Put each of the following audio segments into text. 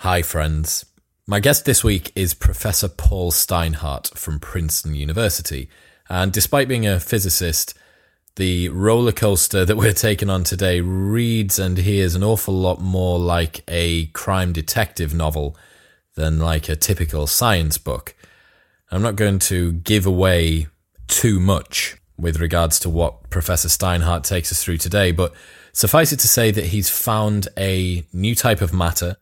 Hi, friends. My guest this week is Professor Paul Steinhardt from Princeton University. And despite being a physicist, the roller coaster that we're taking on today reads and hears an awful lot more like a crime detective novel than like a typical science book. I'm not going to give away too much with regards to what Professor Steinhardt takes us through today, but suffice it to say that he's found a new type of matter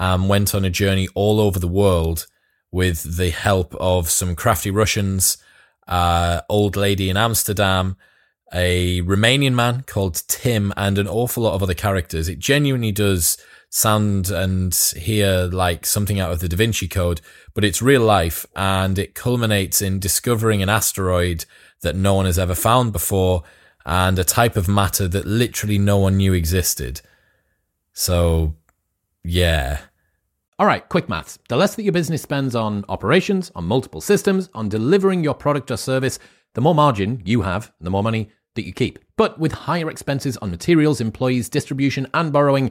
and went on a journey all over the world with the help of some crafty Russians, uh, old lady in Amsterdam, a Romanian man called Tim, and an awful lot of other characters. It genuinely does sound and hear like something out of the Da Vinci Code, but it's real life and it culminates in discovering an asteroid that no one has ever found before and a type of matter that literally no one knew existed. So, yeah. All right, quick maths. The less that your business spends on operations, on multiple systems, on delivering your product or service, the more margin you have, the more money that you keep. But with higher expenses on materials, employees, distribution, and borrowing,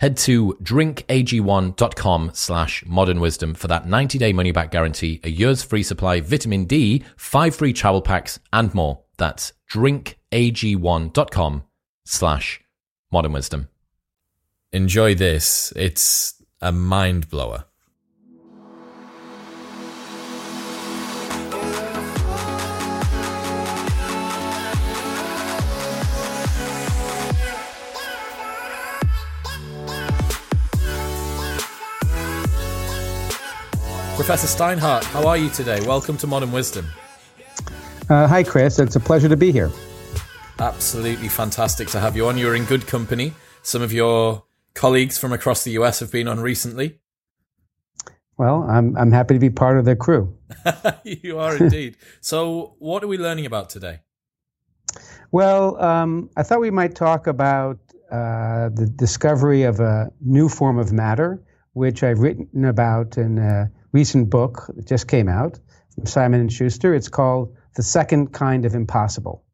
Head to drinkag1.com slash modern wisdom for that 90 day money back guarantee, a year's free supply, vitamin D, five free travel packs, and more. That's drinkag1.com slash modern wisdom. Enjoy this. It's a mind blower. Professor Steinhardt, how are you today? Welcome to Modern Wisdom. Uh, hi, Chris. It's a pleasure to be here. Absolutely fantastic to have you on. You're in good company. Some of your colleagues from across the US have been on recently. Well, I'm I'm happy to be part of the crew. you are indeed. so, what are we learning about today? Well, um, I thought we might talk about uh, the discovery of a new form of matter which I've written about in a recent book that just came out from Simon and Schuster. It's called The Second Kind of Impossible.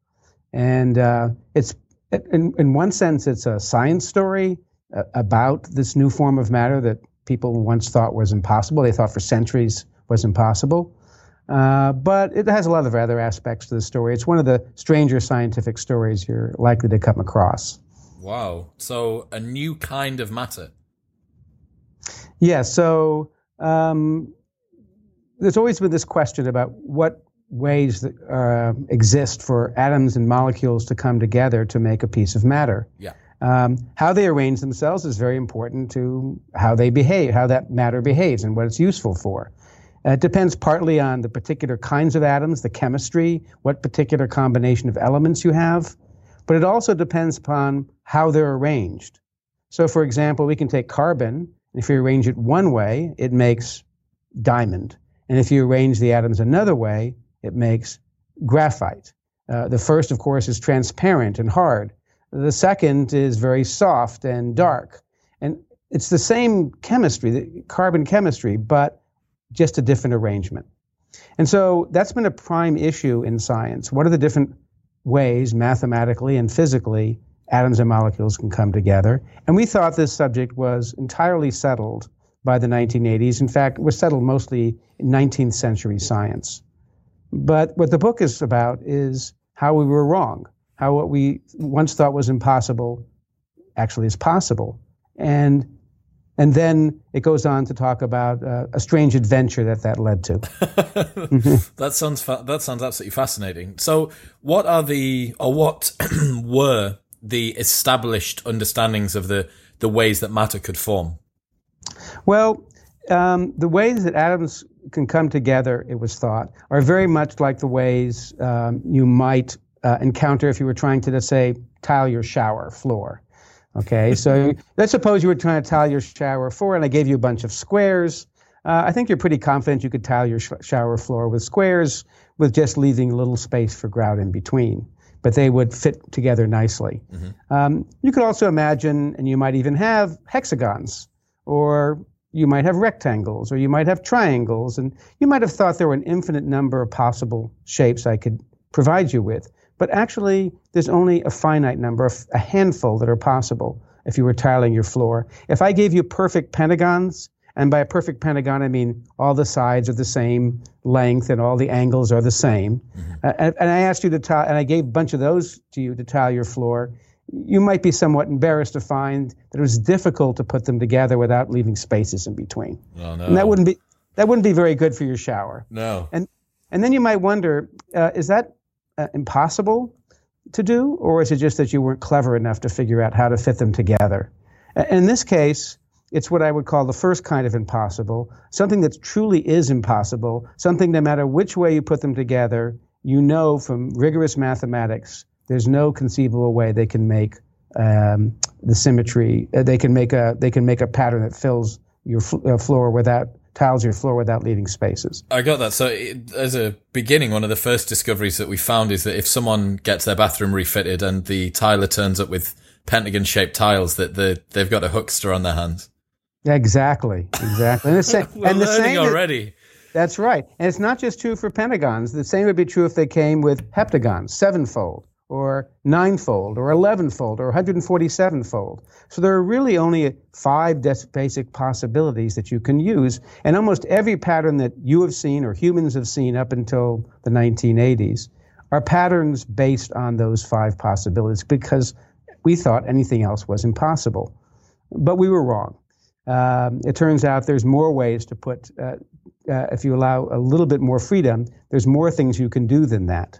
And uh, it's, in, in one sense, it's a science story uh, about this new form of matter that people once thought was impossible. They thought for centuries was impossible. Uh, but it has a lot of other aspects to the story. It's one of the stranger scientific stories you're likely to come across. Wow. So, a new kind of matter. Yeah. So, um, there's always been this question about what ways that uh, exist for atoms and molecules to come together to make a piece of matter. Yeah. Um, how they arrange themselves is very important to how they behave, how that matter behaves, and what it's useful for. Uh, it depends partly on the particular kinds of atoms, the chemistry, what particular combination of elements you have, but it also depends upon how they're arranged. So, for example, we can take carbon, if you arrange it one way, it makes diamond. And if you arrange the atoms another way, it makes graphite. Uh, the first, of course, is transparent and hard. The second is very soft and dark. And it's the same chemistry, the carbon chemistry, but just a different arrangement. And so that's been a prime issue in science. What are the different ways, mathematically and physically, atoms and molecules can come together? And we thought this subject was entirely settled by the 1980s. In fact, it was settled mostly in 19th century science. But what the book is about is how we were wrong, how what we once thought was impossible actually is possible. And and then it goes on to talk about uh, a strange adventure that that led to. that sounds fa- that sounds absolutely fascinating. So, what are the or what were the established understandings of the the ways that matter could form? Well, um, the ways that atoms can come together, it was thought, are very much like the ways um, you might uh, encounter if you were trying to, let's say, tile your shower floor. Okay, so let's suppose you were trying to tile your shower floor, and I gave you a bunch of squares. Uh, I think you're pretty confident you could tile your sh- shower floor with squares, with just leaving a little space for grout in between. But they would fit together nicely. Mm-hmm. Um, you could also imagine, and you might even have hexagons, or you might have rectangles, or you might have triangles, and you might have thought there were an infinite number of possible shapes I could provide you with. But actually, there's only a finite number, a handful that are possible if you were tiling your floor. If I gave you perfect pentagons, and by a perfect pentagon, I mean all the sides are the same length and all the angles are the same. Mm-hmm. Uh, and, and, I asked you to tile, and I gave a bunch of those to you to tile your floor. You might be somewhat embarrassed to find that it was difficult to put them together without leaving spaces in between. Oh, no. And that wouldn't be that wouldn't be very good for your shower. No. And and then you might wonder, uh, is that uh, impossible to do, or is it just that you weren't clever enough to figure out how to fit them together? In this case, it's what I would call the first kind of impossible, something that truly is impossible, something no matter which way you put them together, you know from rigorous mathematics, there's no conceivable way they can make um, the symmetry. Uh, they can make a they can make a pattern that fills your fl- uh, floor without tiles your floor without leaving spaces. I got that. So, it, as a beginning, one of the first discoveries that we found is that if someone gets their bathroom refitted and the tiler turns up with pentagon shaped tiles, that the, they've got a huckster on their hands. Exactly, exactly. And the same, We're and the same already. that's right. And it's not just true for pentagons. The same would be true if they came with heptagons, sevenfold or ninefold or 11fold or 147fold. So there are really only five basic possibilities that you can use. And almost every pattern that you have seen or humans have seen up until the 1980s are patterns based on those five possibilities because we thought anything else was impossible. But we were wrong. Um, it turns out there's more ways to put, uh, uh, if you allow a little bit more freedom, there's more things you can do than that.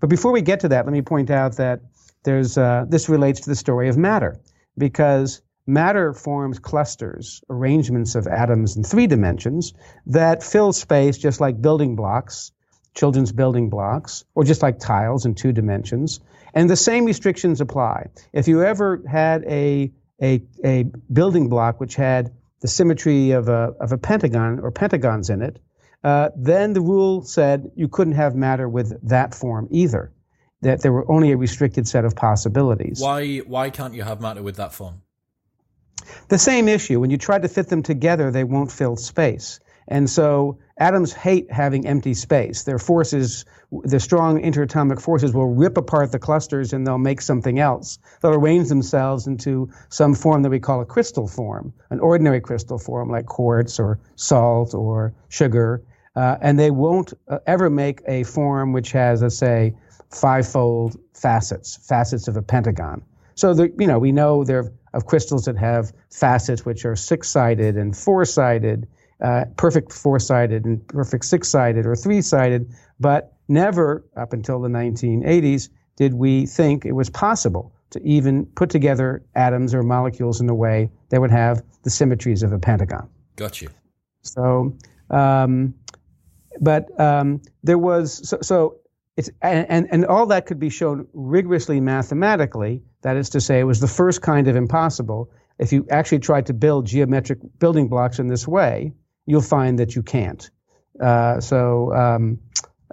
But before we get to that, let me point out that there's, uh, this relates to the story of matter, because matter forms clusters, arrangements of atoms in three dimensions that fill space just like building blocks, children's building blocks, or just like tiles in two dimensions. And the same restrictions apply. If you ever had a, a, a building block which had the symmetry of a, of a pentagon or pentagons in it, uh, then the rule said you couldn't have matter with that form either. That there were only a restricted set of possibilities. Why? Why can't you have matter with that form? The same issue. When you try to fit them together, they won't fill space. And so atoms hate having empty space. Their forces, the strong interatomic forces, will rip apart the clusters and they'll make something else. They'll arrange themselves into some form that we call a crystal form, an ordinary crystal form like quartz or salt or sugar. Uh, and they won't uh, ever make a form which has, let's say, fivefold facets, facets of a pentagon. So, you know, we know there of crystals that have facets which are six-sided and four-sided uh, perfect four sided and perfect six sided or three sided, but never up until the 1980s did we think it was possible to even put together atoms or molecules in a way that would have the symmetries of a pentagon. Got you. So, um, but um, there was so, so it's and, and all that could be shown rigorously mathematically. That is to say, it was the first kind of impossible. If you actually tried to build geometric building blocks in this way, you'll find that you can't. Uh, so um,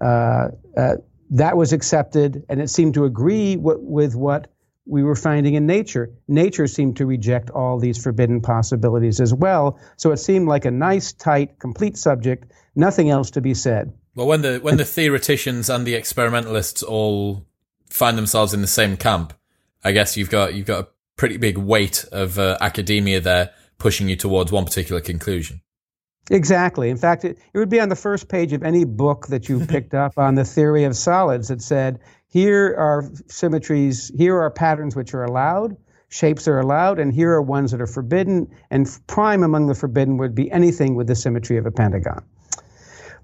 uh, uh, that was accepted, and it seemed to agree w- with what we were finding in nature. Nature seemed to reject all these forbidden possibilities as well. So it seemed like a nice, tight, complete subject, nothing else to be said. Well, when the when the theoreticians and the experimentalists all find themselves in the same camp, I guess you've got you've got a pretty big weight of uh, academia there pushing you towards one particular conclusion. Exactly. In fact, it, it would be on the first page of any book that you picked up on the theory of solids that said, here are symmetries, here are patterns which are allowed, shapes are allowed, and here are ones that are forbidden. And prime among the forbidden would be anything with the symmetry of a pentagon.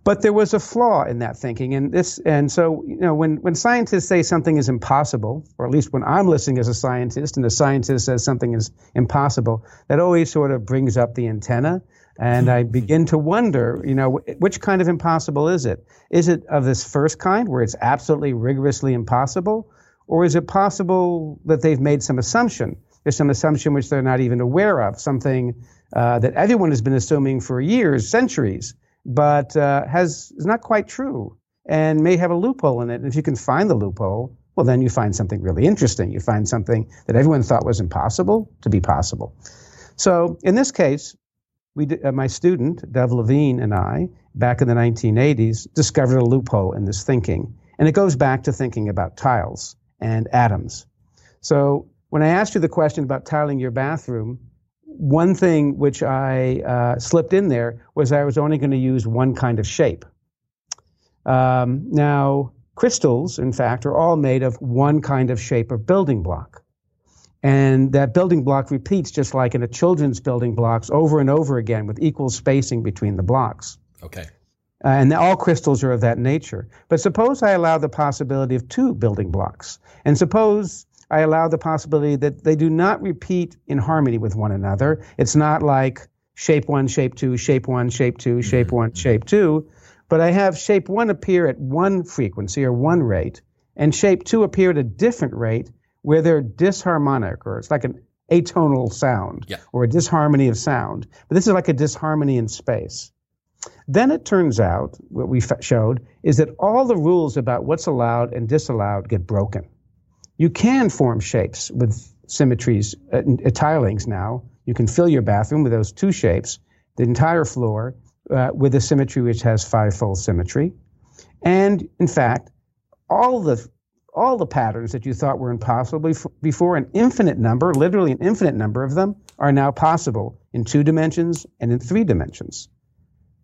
But there was a flaw in that thinking, and this, and so you know, when when scientists say something is impossible, or at least when I'm listening as a scientist, and a scientist says something is impossible, that always sort of brings up the antenna. And I begin to wonder, you know, which kind of impossible is it? Is it of this first kind where it's absolutely rigorously impossible? Or is it possible that they've made some assumption? There's some assumption which they're not even aware of, something uh, that everyone has been assuming for years, centuries, but uh, has is not quite true and may have a loophole in it. And if you can find the loophole, well, then you find something really interesting. You find something that everyone thought was impossible to be possible. So in this case, we, uh, my student, Dov Levine, and I, back in the 1980s, discovered a loophole in this thinking. And it goes back to thinking about tiles and atoms. So when I asked you the question about tiling your bathroom, one thing which I uh, slipped in there was I was only going to use one kind of shape. Um, now, crystals, in fact, are all made of one kind of shape of building block. And that building block repeats just like in a children's building blocks over and over again with equal spacing between the blocks. Okay. Uh, and all crystals are of that nature. But suppose I allow the possibility of two building blocks. And suppose I allow the possibility that they do not repeat in harmony with one another. It's not like shape one, shape two, shape one, shape two, shape mm-hmm. one, shape two. But I have shape one appear at one frequency or one rate, and shape two appear at a different rate where they're disharmonic or it's like an atonal sound yeah. or a disharmony of sound. But this is like a disharmony in space. Then it turns out, what we showed, is that all the rules about what's allowed and disallowed get broken. You can form shapes with symmetries, uh, uh, tilings now. You can fill your bathroom with those two shapes, the entire floor uh, with a symmetry which has five-fold symmetry. And in fact, all the all the patterns that you thought were impossible before, an infinite number, literally an infinite number of them, are now possible in two dimensions and in three dimensions.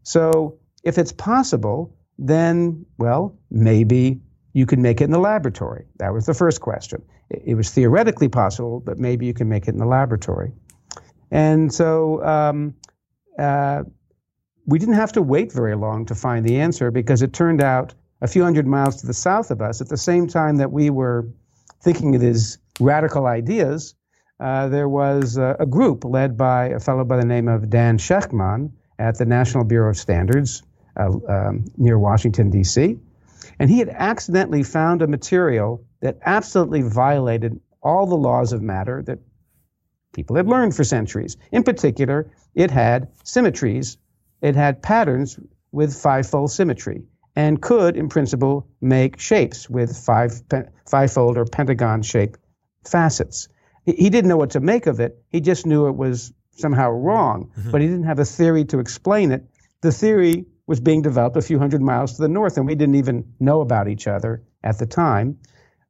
So if it's possible, then, well, maybe you can make it in the laboratory. That was the first question. It, was theoretically possible, but maybe you can make it in the laboratory. And so um, uh, we didn't have to wait very long to find the answer because it turned out a few hundred miles to the south of us, at the same time that we were thinking of these radical ideas, uh, there was a, a, group led by a fellow by the name of Dan Shechtman at the National Bureau of Standards uh, um, near Washington, D.C. And he had accidentally found a material that absolutely violated all the laws of matter that people had learned for centuries. In particular, it had symmetries, it had patterns with five-fold symmetry and could, in principle, make shapes with five fivefold or pentagon shaped facets. he, didn't know what to make of it. He just knew it was somehow wrong, mm-hmm. but he didn't have a theory to explain it. The theory was being developed a few hundred miles to the north, and we didn't even know about each other at the time.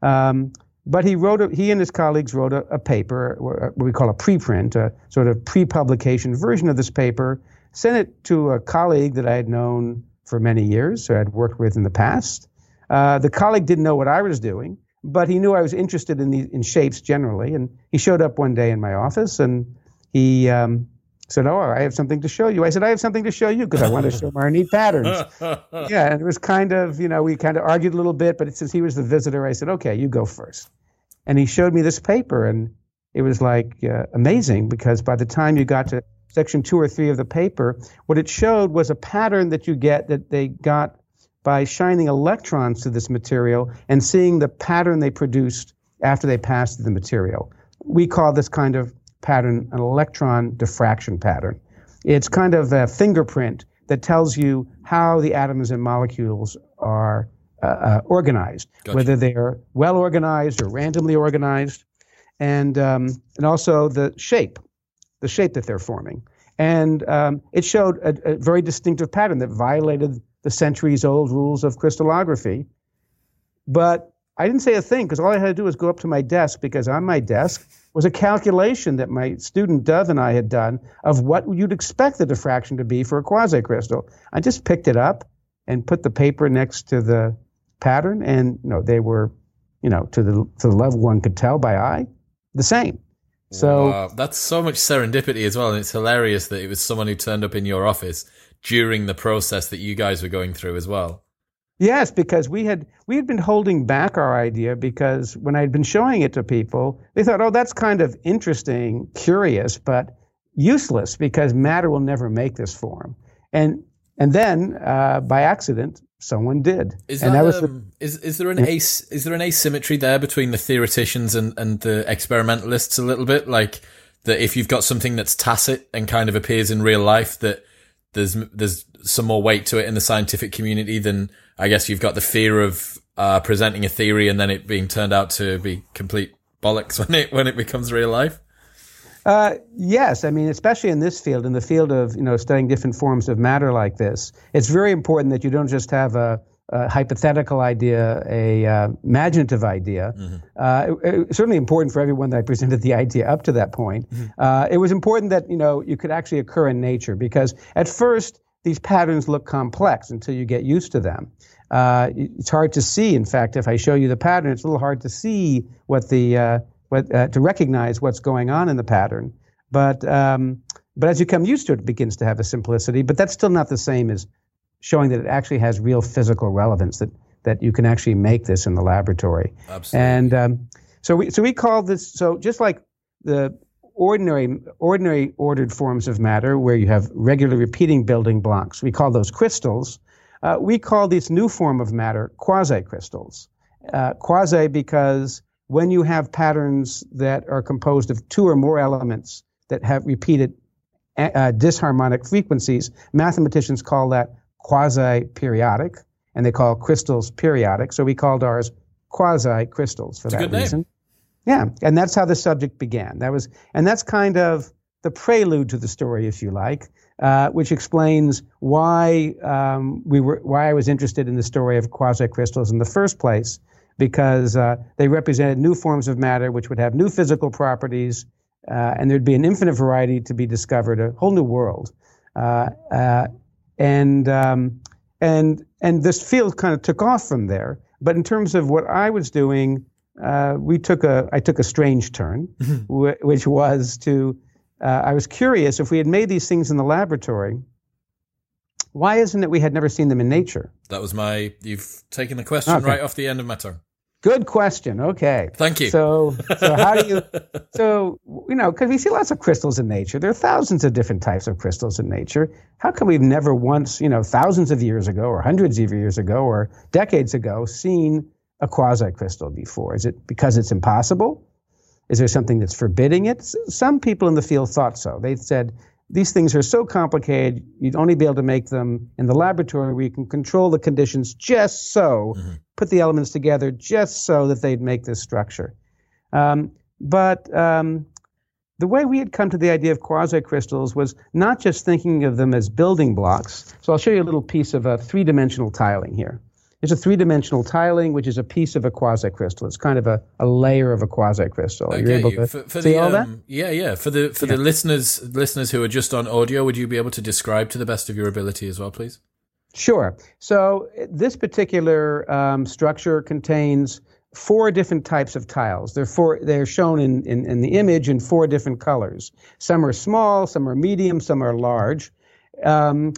Um, but he wrote, a, he and his colleagues wrote a, a, paper, what we call a preprint, a sort of pre-publication version of this paper, sent it to a colleague that I had known for many years, who I had worked with in the past. Uh, the colleague didn't know what I was doing, but he knew I was interested in the, in shapes generally, and he showed up one day in my office and he um, said, "Oh, I have something to show you." I said, "I have something to show you because I want to show neat patterns." yeah, and it was kind of, you know, we kind of argued a little bit, but since he was the visitor, I said, "Okay, you go first. And he showed me this paper, and it was like uh, amazing because by the time you got to section two or three of the paper, what it showed was a pattern that you get that they got by shining electrons to this material and seeing the pattern they produced after they passed the material. We call this kind of pattern an electron diffraction pattern. It's kind of a fingerprint that tells you how the atoms and molecules are uh, uh, organized, gotcha. whether they are well organized or randomly organized, and um, and also the shape, the shape that they're forming. And um, it showed a, a, very distinctive pattern that violated the centuries-old rules of crystallography. But I didn't say a thing because all I had to do was go up to my desk because on my desk was a calculation that my student Dov and I had done of what you'd expect the diffraction to be for a quasicrystal. I just picked it up and put the paper next to the pattern, and you know they were, you know, to the to the level one could tell by eye, the same. So wow, that's so much serendipity as well, and it's hilarious that it was someone who turned up in your office during the process that you guys were going through as well. Yes, because we had we had been holding back our idea because when I had been showing it to people, they thought, "Oh, that's kind of interesting, curious, but useless because matter will never make this form." And and then uh, by accident, someone did. Is and that, that was um, the, is is there an as, is there an asymmetry there between the theoreticians and and the experimentalists a little bit like that if you've got something that's tacit and kind of appears in real life that there's there's some more weight to it in the scientific community than I guess you've got the fear of uh, presenting a theory and then it being turned out to be complete bollocks when it when it becomes real life. Uh, yes, I mean, especially in this field, in the field of you know studying different forms of matter like this, it's very important that you don't just have a, a hypothetical idea, a uh, imaginative idea. Mm-hmm. Uh, it, it, certainly important for everyone that I presented the idea up to that point. Mm-hmm. Uh, it was important that you know you could actually occur in nature because at first these patterns look complex until you get used to them. Uh, it's hard to see. In fact, if I show you the pattern, it's a little hard to see what the uh, what uh, to recognize what's going on in the pattern. But um, but as you come used to it, it begins to have a simplicity. But that's still not the same as showing that it actually has real physical relevance. That that you can actually make this in the laboratory. Absolutely. And um, so we so we call this so just like the ordinary ordinary ordered forms of matter where you have regular repeating building blocks. We call those crystals. Uh, we call this new form of matter quasi-crystals. Uh, quasi because when you have patterns that are composed of two or more elements that have repeated uh, disharmonic frequencies, mathematicians call that quasi-periodic, and they call crystals periodic. So we called ours quasi-crystals for that reason. Name. Yeah, and that's how the subject began. That was, and that's kind of the prelude to the story, if you like uh, which explains why um, we were why I was interested in the story of quasi-crystals in the first place, because uh, they represented new forms of matter which would have new physical properties, uh, and there'd be an infinite variety to be discovered, a whole new world, uh, uh, and um, and and this field kind of took off from there. But in terms of what I was doing, uh, we took a I took a strange turn, mm-hmm. which was to uh, I was curious if we had made these things in the laboratory, why isn't it we had never seen them in nature? That was my. You've taken the question okay. right off the end of my tongue. Good question. Okay. Thank you. So, so how do you? So you know, because we see lots of crystals in nature. There are thousands of different types of crystals in nature. How come we've never once, you know, thousands of years ago, or hundreds of years ago, or decades ago, seen a quasi crystal before? Is it because it's impossible? Is there something that's forbidding it? Some people in the field thought so. They said these things are so complicated, you'd only be able to make them in the laboratory where you can control the conditions just so, mm-hmm. put the elements together just so that they'd make this structure. Um, But um, the way we had come to the idea of quasicrystals was not just thinking of them as building blocks. So I'll show you a little piece of a three-dimensional tiling here. It's a three-dimensional tiling, which is a piece of a quasicrystal. It's kind of a, a layer of a quasicrystal. Okay. You're able to for, for see the, all that? um, Yeah, yeah. For the for the listeners listeners who are just on audio, would you be able to describe to the best of your ability as well, please? Sure. So uh, this particular um, structure contains four different types of tiles. They're four. They're shown in, in, in the image in four different colors. Some are small, some are medium, some are large. Um,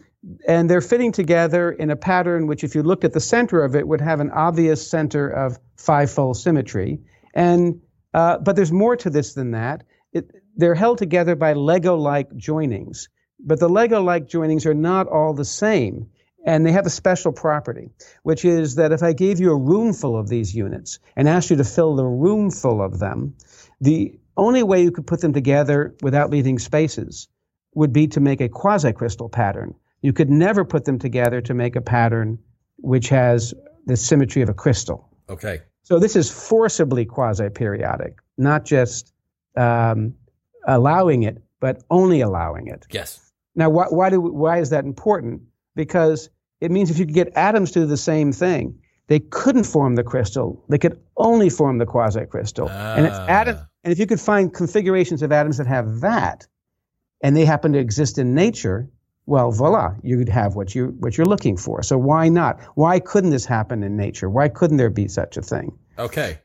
and they're fitting together in a pattern which, if you looked at the center of it, would have an obvious center of five-fold symmetry. And uh, but there's more to this than that. It, they're held together by Lego-like joinings, but the Lego-like joinings are not all the same, and they have a special property, which is that if I gave you a room full of these units and asked you to fill the room full of them, the only way you could put them together without leaving spaces would be to make a quasi-crystal pattern. You could never put them together to make a pattern which has the symmetry of a crystal. Okay. So this is forcibly quasi-periodic, not just um, allowing it, but only allowing it. Yes. Now, why, why, do, why is that important? Because it means if you could get atoms to do the same thing, they couldn't form the crystal. They could only form the quasi-crystal. And it's Ah. atom, and if you could find configurations of atoms that have that, and they happen to exist in nature, well, voila, you'd have what you what you're looking for. So why not? Why couldn't this happen in nature? Why couldn't there be such a thing? Okay.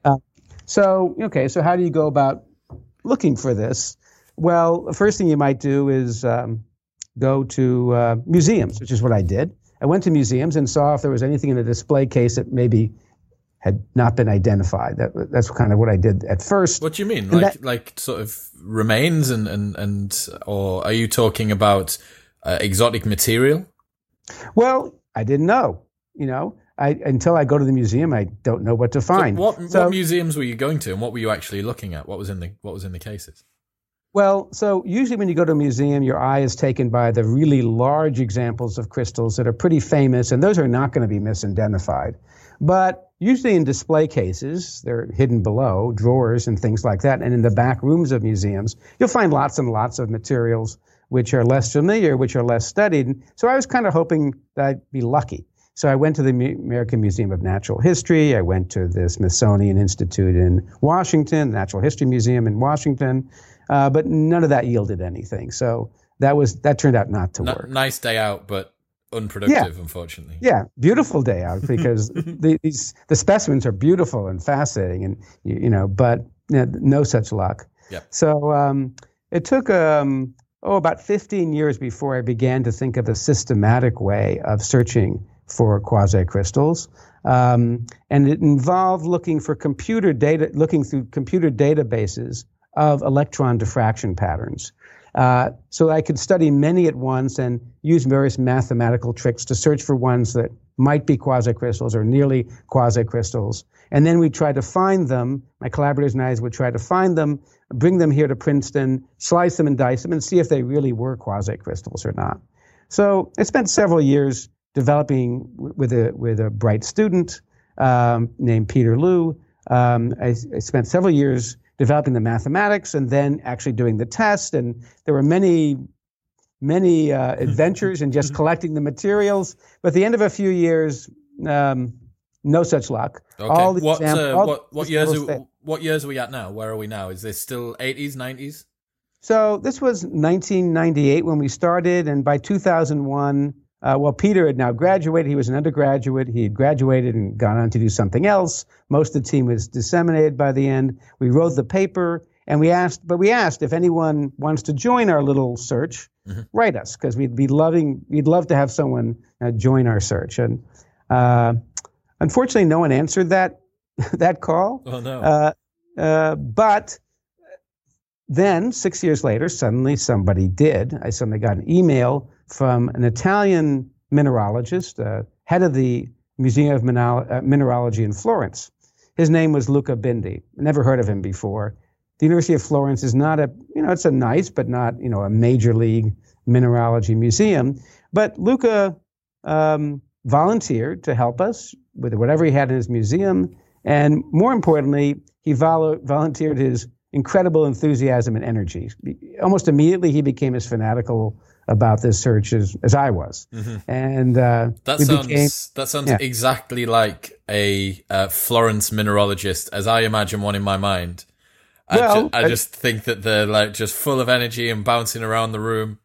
So, okay, so how do you go about looking for this? Well, the first thing you might do is um, go to uh, museums, which is what I did. I went to museums and saw if there was anything in a display case that maybe had not been identified. That, that's kind of what I did at first. What do you mean? And Like that- like sort of remains and and and or are you talking about uh, exotic material? Well, I didn't know. You know, I, until I go to the museum, I don't know what to So find. what So- what museums were you going to, and what were you actually looking at? What was in the what was in the cases? Well, so usually when you go to a museum, your eye is taken by the really large examples of crystals that are pretty famous, and those are not going to be misidentified. But usually in display cases, they're hidden below drawers and things like that. And in the back rooms of museums, you'll find lots and lots of materials which are less familiar, which are less studied. So I was kind of hoping that I'd be lucky. So I went to the American Museum of Natural History. I went to the Smithsonian Institute in Washington, Natural History Museum in Washington, uh, but none of that yielded anything. So that was that turned out not to N- work. nice day out, but unproductive, yeah. unfortunately. Yeah, beautiful day out because the, these the specimens are beautiful and fascinating, and you, you know, but you know, no such luck. Yep. So um, it took um, oh about 15 years before I began to think of a systematic way of searching for quasi crystals, um, and it involved looking for computer data, looking through computer databases of electron diffraction patterns. Uh, so I could study many at once and use various mathematical tricks to search for ones that might be quasicrystals or nearly quasicrystals. And then we'd try to find them. My collaborators and I would try to find them, bring them here to Princeton, slice them and dice them, and see if they really were quasicrystals or not. So I spent several years developing w- with a with a bright student um, named Peter Lu. Um, I, I spent several years developing the mathematics and then actually doing the test. And there were many, many uh, adventures in just collecting the materials. But at the end of a few years, um, no such luck. Okay. All the what exam- uh, all what what years examples are, failed. What years are we at now? Where are we now? Is this still eighties, nineties? So this was 1998 when we started, and by 2001, uh, well, Peter had now graduated. He was an undergraduate. He had graduated and gone on to do something else. Most of the team was disseminated by the end. We wrote the paper, and we asked, but we asked if anyone wants to join our little search, write us because we'd be loving, we'd love to have someone uh, join our search. And uh, unfortunately, no one answered that that call. Oh no. Uh, uh, but then, six years later, suddenly somebody did. I suddenly got an email from an Italian mineralogist, uh, head of the Museum of uh, Mineralogy in Florence. His name was Luca Bindi. Never heard of him before. The University of Florence is not a, you know, it's a nice but not, you know, a major league mineralogy museum. But Luca um, volunteered to help us with whatever he had in his museum. And more importantly, he vol- volunteered his incredible enthusiasm and energy. Almost immediately, he became as fanatical about this search as, as I was. Mm-hmm. And uh, that sounds became, that sounds yeah. exactly like a uh, Florence mineralogist, as I imagine one in my mind. I, well, ju- I, I just think that they're like just full of energy and bouncing around the room.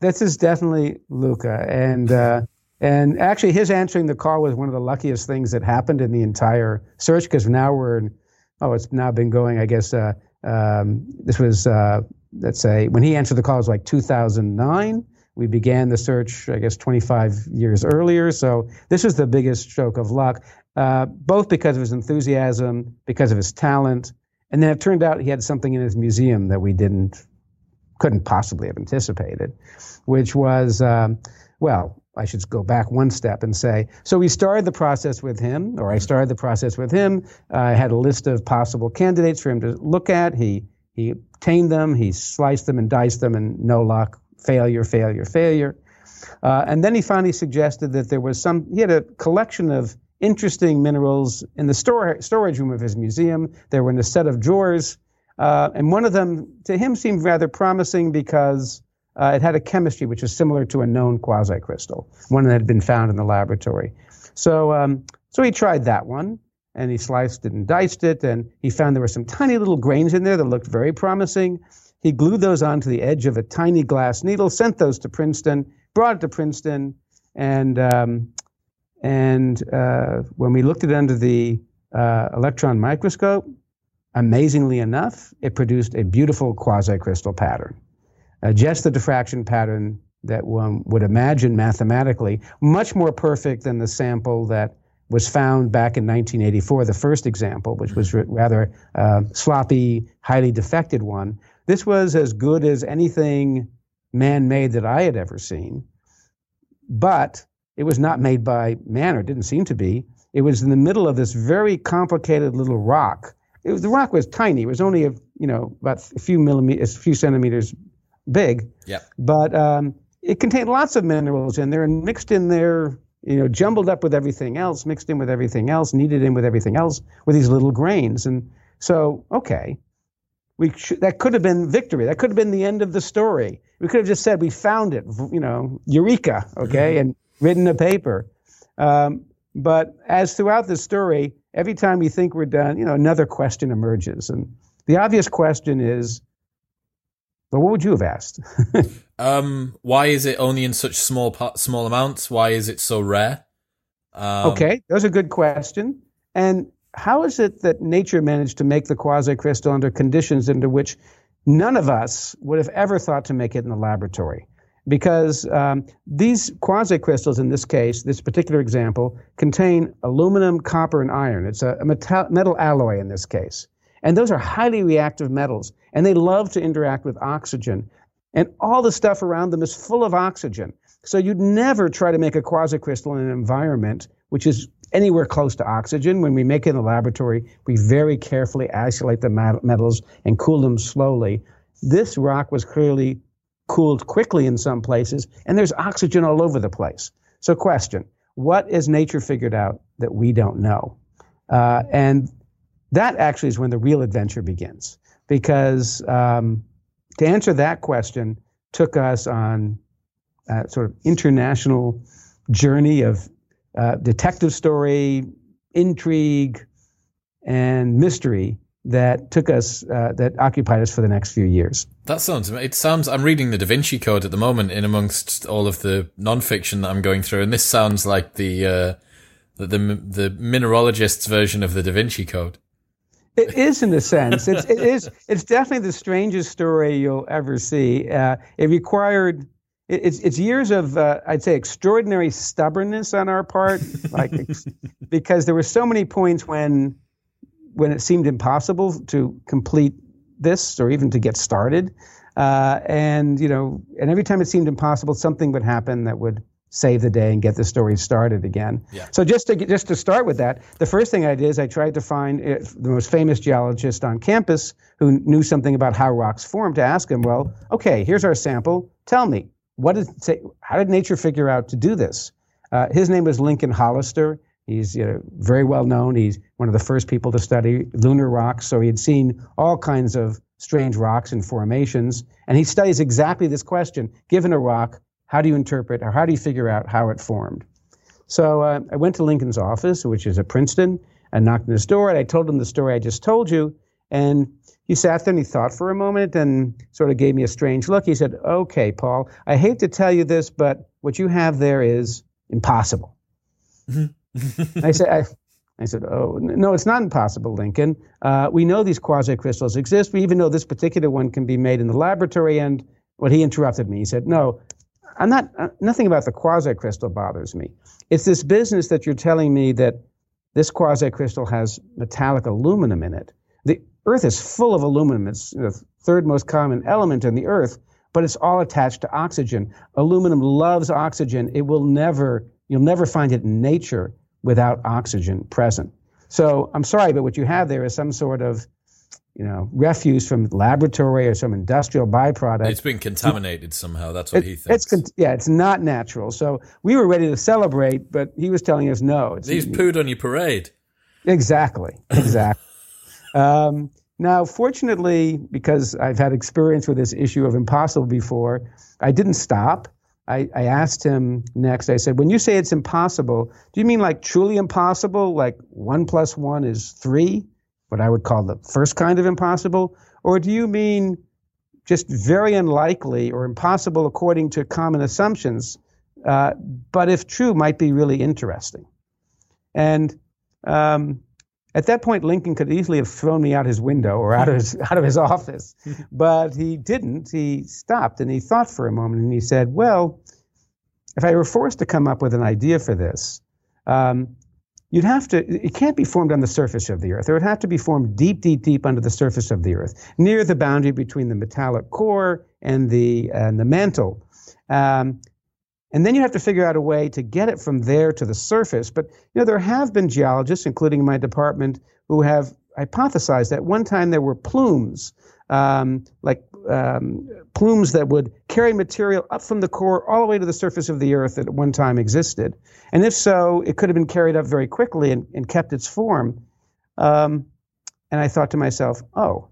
This is definitely Luca, and uh, and actually, his answering the call was one of the luckiest things that happened in the entire search because now we're in, oh, it's now been going. I guess uh, um, this was uh, let's say when he answered the call it was like 2009. We began the search, I guess, 25 years earlier. So this was the biggest stroke of luck, uh, both because of his enthusiasm, because of his talent, and then it turned out he had something in his museum that we didn't, couldn't possibly have anticipated, which was, um, well, I should go back one step and say, so we started the process with him, or I started the process with him. I had a list of possible candidates for him to look at. He he tamed them, he sliced them and diced them, and no luck, failure, failure, failure. Uh, and then he finally suggested that there was some. He had a collection of interesting minerals in the store, storage room of his museum. They were in a set of drawers. Uh, and one of them, to him, seemed rather promising because uh, it had a chemistry which was similar to a known quasicrystal, one that had been found in the laboratory. So, um, so he tried that one, and he sliced it and diced it, and he found there were some tiny little grains in there that looked very promising. He glued those onto the edge of a tiny glass needle, sent those to Princeton, brought it to Princeton, and um, and uh, when we looked at it under the uh, electron microscope, amazingly enough, it produced a beautiful quasi-crystal pattern. Uh, just the diffraction pattern that one would imagine mathematically, much more perfect than the sample that was found back in 1984, the first example, which was rather uh, sloppy, highly defected one. This was as good as anything man made that I had ever seen. But it was not made by man, or didn't seem to be. It was in the middle of this very complicated little rock. It was, the rock was tiny. It was only a you know about a few millimeters, a few centimeters big. Yeah. But um, it contained lots of minerals in there and mixed in there, you know, jumbled up with everything else, mixed in with everything else, kneaded in with everything else with these little grains. And so, okay, we sh- that could have been victory. That could have been the end of the story. We could have just said we found it, you know, eureka, okay, and written a paper. Um, but as throughout the story, every time we think we're done, you know, another question emerges. And the obvious question is, well, what would you have asked? um, why is it only in such small small amounts? Why is it so rare? Um, okay, those a good question. And how is it that nature managed to make the quasi crystal under conditions under which none of us would have ever thought to make it in the laboratory? because um, these quasi-crystals in this case, this particular example, contain aluminum, copper, and iron. It's a, a metal, metal alloy in this case. And those are highly reactive metals, and they love to interact with oxygen. And all the stuff around them is full of oxygen. So you'd never try to make a quasicrystal in an environment which is anywhere close to oxygen. When we make it in the laboratory, we very carefully isolate the metals and cool them slowly. This rock was clearly cooled quickly in some places, and there's oxygen all over the place. So, question what has nature figured out that we don't know? Uh, and that actually is when the real adventure begins. Because um, to answer that question took us on a sort of international journey of uh, detective story, intrigue, and mystery that took us uh, that occupied us for the next few years. That sounds. It sounds. I'm reading the Da Vinci Code at the moment, in amongst all of the nonfiction that I'm going through, and this sounds like the uh, the, the, the mineralogist's version of the Da Vinci Code. It is, in a sense. It's it is. It's definitely the strangest story you'll ever see. Uh, it required. it's it's years of uh, I'd say extraordinary stubbornness on our part, like because there were so many points when when it seemed impossible to complete this or even to get started. Uh, and you know, and every time it seemed impossible, something would happen that would save the day and get the story started again. Yeah. So just to just to start with that, the first thing I did is I tried to find uh, the most famous geologist on campus who knew something about how rocks form to ask him, well, okay, here's our sample. Tell me, what did say, how did nature figure out to do this? Uh, his name was Lincoln Hollister. He's you know, very well known. He's one of the first people to study lunar rocks, so he had seen all kinds of strange rocks and formations. And he studies exactly this question given a rock, how do you interpret or how do you figure out how it formed? So uh, I went to Lincoln's office, which is at Princeton, and knocked on his door, and I told him the story I just told you. And he sat there and he thought for a moment and sort of gave me a strange look. He said, Okay, Paul, I hate to tell you this, but what you have there is impossible. I said, I, I, said, Oh, no, it's not impossible, Lincoln. Uh, we know these quasi crystals exist. We even know this particular one can be made in the laboratory. And what well, he interrupted me. He said, No, I'm not, uh, nothing about the quasi crystal bothers me. It's this business that you're telling me that this quasi crystal has metallic aluminum in it. The Earth is full of aluminum. It's the third most common element in the Earth, but it's all attached to oxygen. Aluminum loves oxygen. It will never, you'll never find it in nature without oxygen present. So I'm sorry, but what you have there is some sort of you know, refuse from laboratory or some industrial byproduct. It's been contaminated somehow. That's what it, he thinks. It's yeah, it's not natural. So we were ready to celebrate, but he was telling us no. It's, He's pooed on your parade. Exactly. Exactly. um, now, fortunately, because I've had experience with this issue of impossible before, I didn't stop. I, I asked him next. I said, "When you say it's impossible, do you mean like truly impossible, like one plus one is three? What I would call the first kind of impossible? Or do you mean just very unlikely or impossible according to common assumptions, uh, but if true, might be really interesting? And um, at that point, Lincoln could easily have thrown me out his window or out of his, out of his office, but he didn't. He stopped and he thought for a moment and he said, Well, if I were forced to come up with an idea for this, um, you'd have to, it can't be formed on the surface of the Earth. It would have to be formed deep, deep, deep under the surface of the Earth, near the boundary between the metallic core and the, and the mantle. Um, and then you have to figure out a way to get it from there to the surface. But you know, there have been geologists, including my department, who have hypothesized that one time there were plumes, um, like um, plumes that would carry material up from the core all the way to the surface of the Earth that at one time existed. And if so, it could have been carried up very quickly and, and kept its form. Um, and I thought to myself, oh,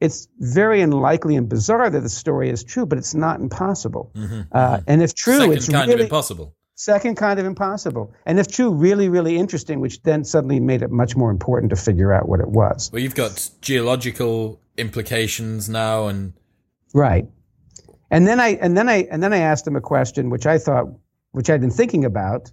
it's very unlikely and bizarre that the story is true, but it's not impossible. Mm-hmm, uh, mm-hmm. And if true, second it's kind really, of impossible. Second kind of impossible. And if true, really, really interesting, which then suddenly made it much more important to figure out what it was. Well, you've got geological implications now, and right. And then I and then I and then I asked him a question, which I thought, which I'd been thinking about,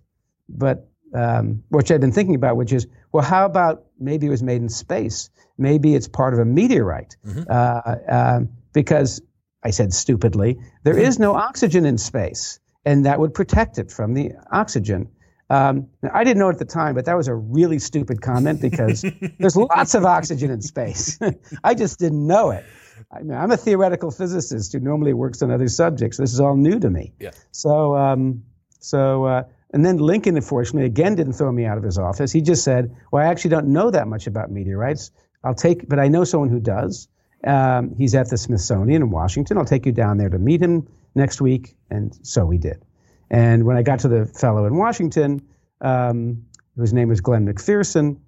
but um, which I'd been thinking about, which is, well, how about maybe it was made in space? Maybe it's part of a meteorite, mm-hmm. uh, um, because I said stupidly, there is no oxygen in space, and that would protect it from the oxygen. Um, I didn't know at the time, but that was a really stupid comment because there's lots of oxygen in space. I just didn't know it. I mean, I'm a theoretical physicist who normally works on other subjects. This is all new to me. Yeah. So, um, so uh, and then Lincoln, unfortunately, again didn't throw me out of his office. He just said, "Well, I actually don't know that much about meteorites. I'll take, but I know someone who does. Um, he's at the Smithsonian in Washington. I'll take you down there to meet him next week." And so we did. And when I got to the fellow in Washington, um, whose name was Glenn MacPherson,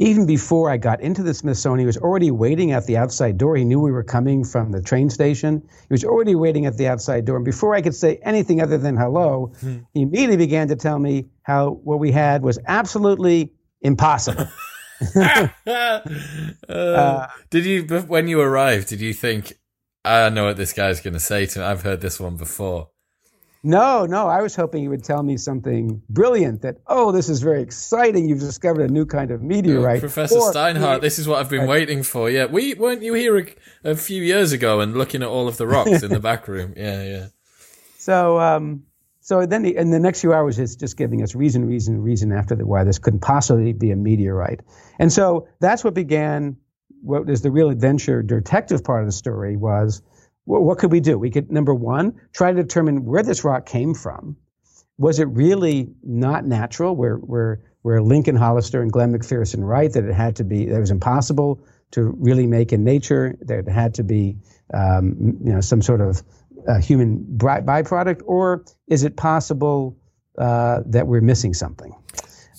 even before I got into the Smithsonian, he was already waiting at the outside door. He knew we were coming from the train station. He was already waiting at the outside door. And before I could say anything other than hello, hmm. he immediately began to tell me how what we had was absolutely impossible. uh, uh, did you, when you arrived, did you think, I know what this guy's going to say to me? I've heard this one before. No, no. I was hoping you would tell me something brilliant that, oh, this is very exciting. You've discovered a new kind of meteorite. Oh, Professor or, Steinhardt, this is what I've been waiting for. Yeah. We weren't you here a, a, few years ago and looking at all of the rocks in the back room? Yeah, yeah. So, um, so then the, in the next few hours, it's just giving us reason, reason, reason after the why this couldn't possibly be a meteorite. And so that's what began what is the real adventure detective part of the story was what could we do? We could, number one, try to determine where this rock came from. Was it really not natural? Where, where, where Lincoln Hollister and Glenn MacPherson right that it had to be, that it was impossible to really make in nature, that it had to be, um, you know, some sort of uh, human byproduct, or is it possible uh, that we're missing something?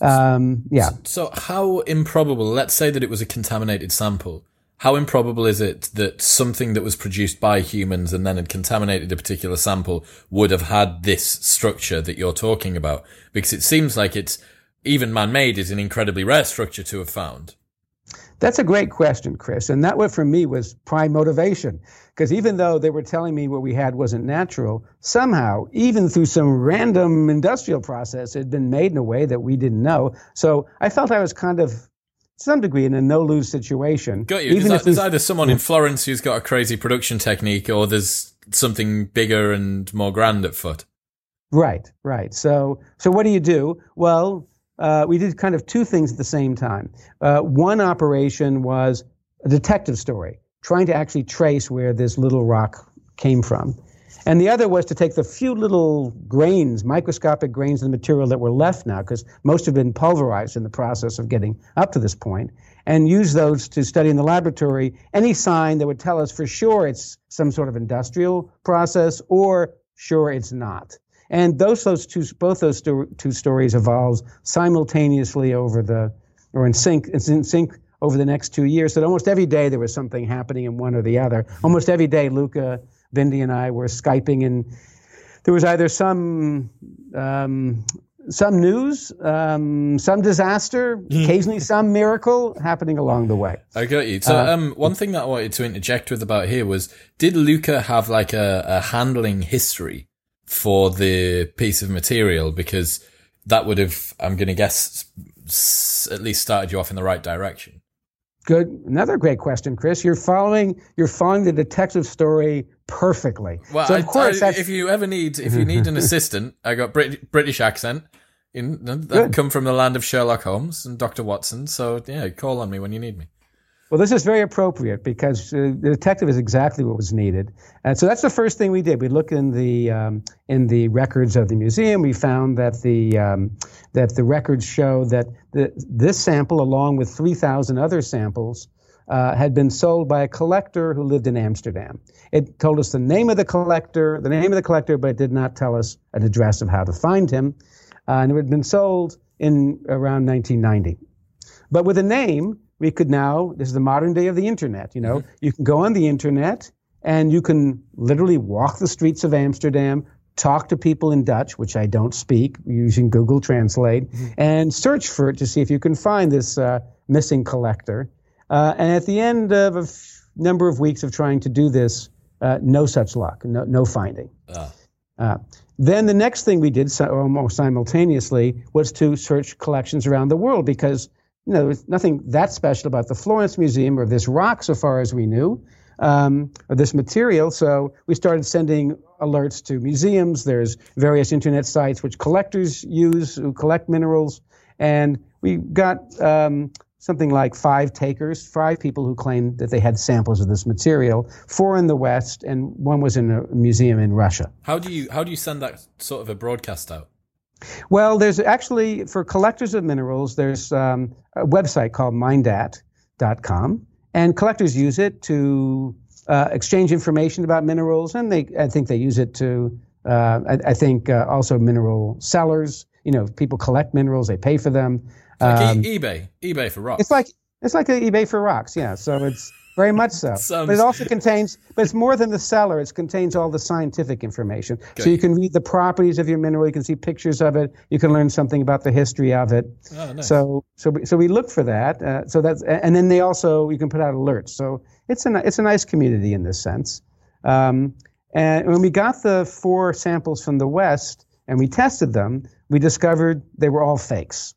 Um, yeah. So, how improbable, let's say that it was a contaminated sample, how improbable is it that something that was produced by humans and then had contaminated a particular sample would have had this structure that you're talking about? Because it seems like it's even man made is an incredibly rare structure to have found. That's a great question, Chris. And that what for me was prime motivation. Because even though they were telling me what we had wasn't natural, somehow, even through some random industrial process, it had been made in a way that we didn't know. So I felt I was kind of, some degree, in a no lose situation. Got you. Even There's, there's either someone in Florence who's got a crazy production technique or there's something bigger and more grand at foot. Right, right. So, so what do you do? Well, uh, we did kind of two things at the same time. Uh, one operation was a detective story, trying to actually trace where this little rock came from. And the other was to take the few little grains, microscopic grains of the material that were left now, because most have been pulverized in the process of getting up to this point, and use those to study in the laboratory any sign that would tell us for sure it's some sort of industrial process or sure it's not. And those, those two, both those sto- two stories evolves simultaneously over the, or in sync, it's in sync over the next two years. So that almost every day there was something happening in one or the other. Almost every day, Luca, Bindi, and I were Skyping, and there was either some um, some news, um, some disaster, mm-hmm. occasionally some miracle happening along the way. I got you. So, uh, um, one thing that I wanted to interject with about here was, did Luca have like a, a handling history for the piece of material because that would have, I'm going to guess, at least started you off in the right direction. Good. Another great question, Chris. You're following you're following the detective story perfectly. Well, so of I, course, I, if you ever need if you need an assistant, I got Brit- British accent. In, I've come from the land of Sherlock Holmes and Doctor Watson. So yeah, call on me when you need me. Well, this is very appropriate because uh, the detective is exactly what was needed. And so that's the first thing we did. We looked in the um, in the records of the museum. We found that the um, that the records show that the, this sample, along with 3,000 other samples, uh, had been sold by a collector who lived in Amsterdam. It told us the name of the collector, the name of the collector, but it did not tell us an address of how to find him. Uh, and it had been sold in around 1990. But with a name, we could now, this is the modern day of the internet, you know, mm-hmm. you can go on the internet and you can literally walk the streets of Amsterdam, talk to people in Dutch, which I don't speak, using Google Translate, mm-hmm. and search for it to see if you can find this uh, missing collector. Uh, and at the end of a f- number of weeks of trying to do this, uh, no such luck, no, no finding. Uh, then the next thing we did so, almost simultaneously was to search collections around the world because you know, there was nothing that special about the Florence Museum or this rock, so far as we knew, um, or this material. So we started sending alerts to museums. There's various internet sites which collectors use who collect minerals, and we got um, something like five takers, five people who claimed that they had samples of this material. Four in the West, and one was in a museum in Russia. How do you how do you send that sort of a broadcast out? Well, there's actually, for collectors of minerals, there's um, a website called mindat.com, and collectors use it to uh, exchange information about minerals, and they, I think they use it to, uh, I, I, think uh, also mineral sellers, you know, people collect minerals, they pay for them. Like um, e- eBay, eBay for rocks. It's like, it's like eBay for rocks, yeah. So it's, very much so. Sounds... But it also contains, but it's more than the seller. It contains all the scientific information. So you can read the properties of your mineral. You can see pictures of it. You can learn something about the history of it. Oh, nice. So, so, so we look for that. Uh, so that's, and then they also you can put out alerts. So it's a it's a nice community in this sense. Um, and when we got the four samples from the West and we tested them, we discovered they were all fakes.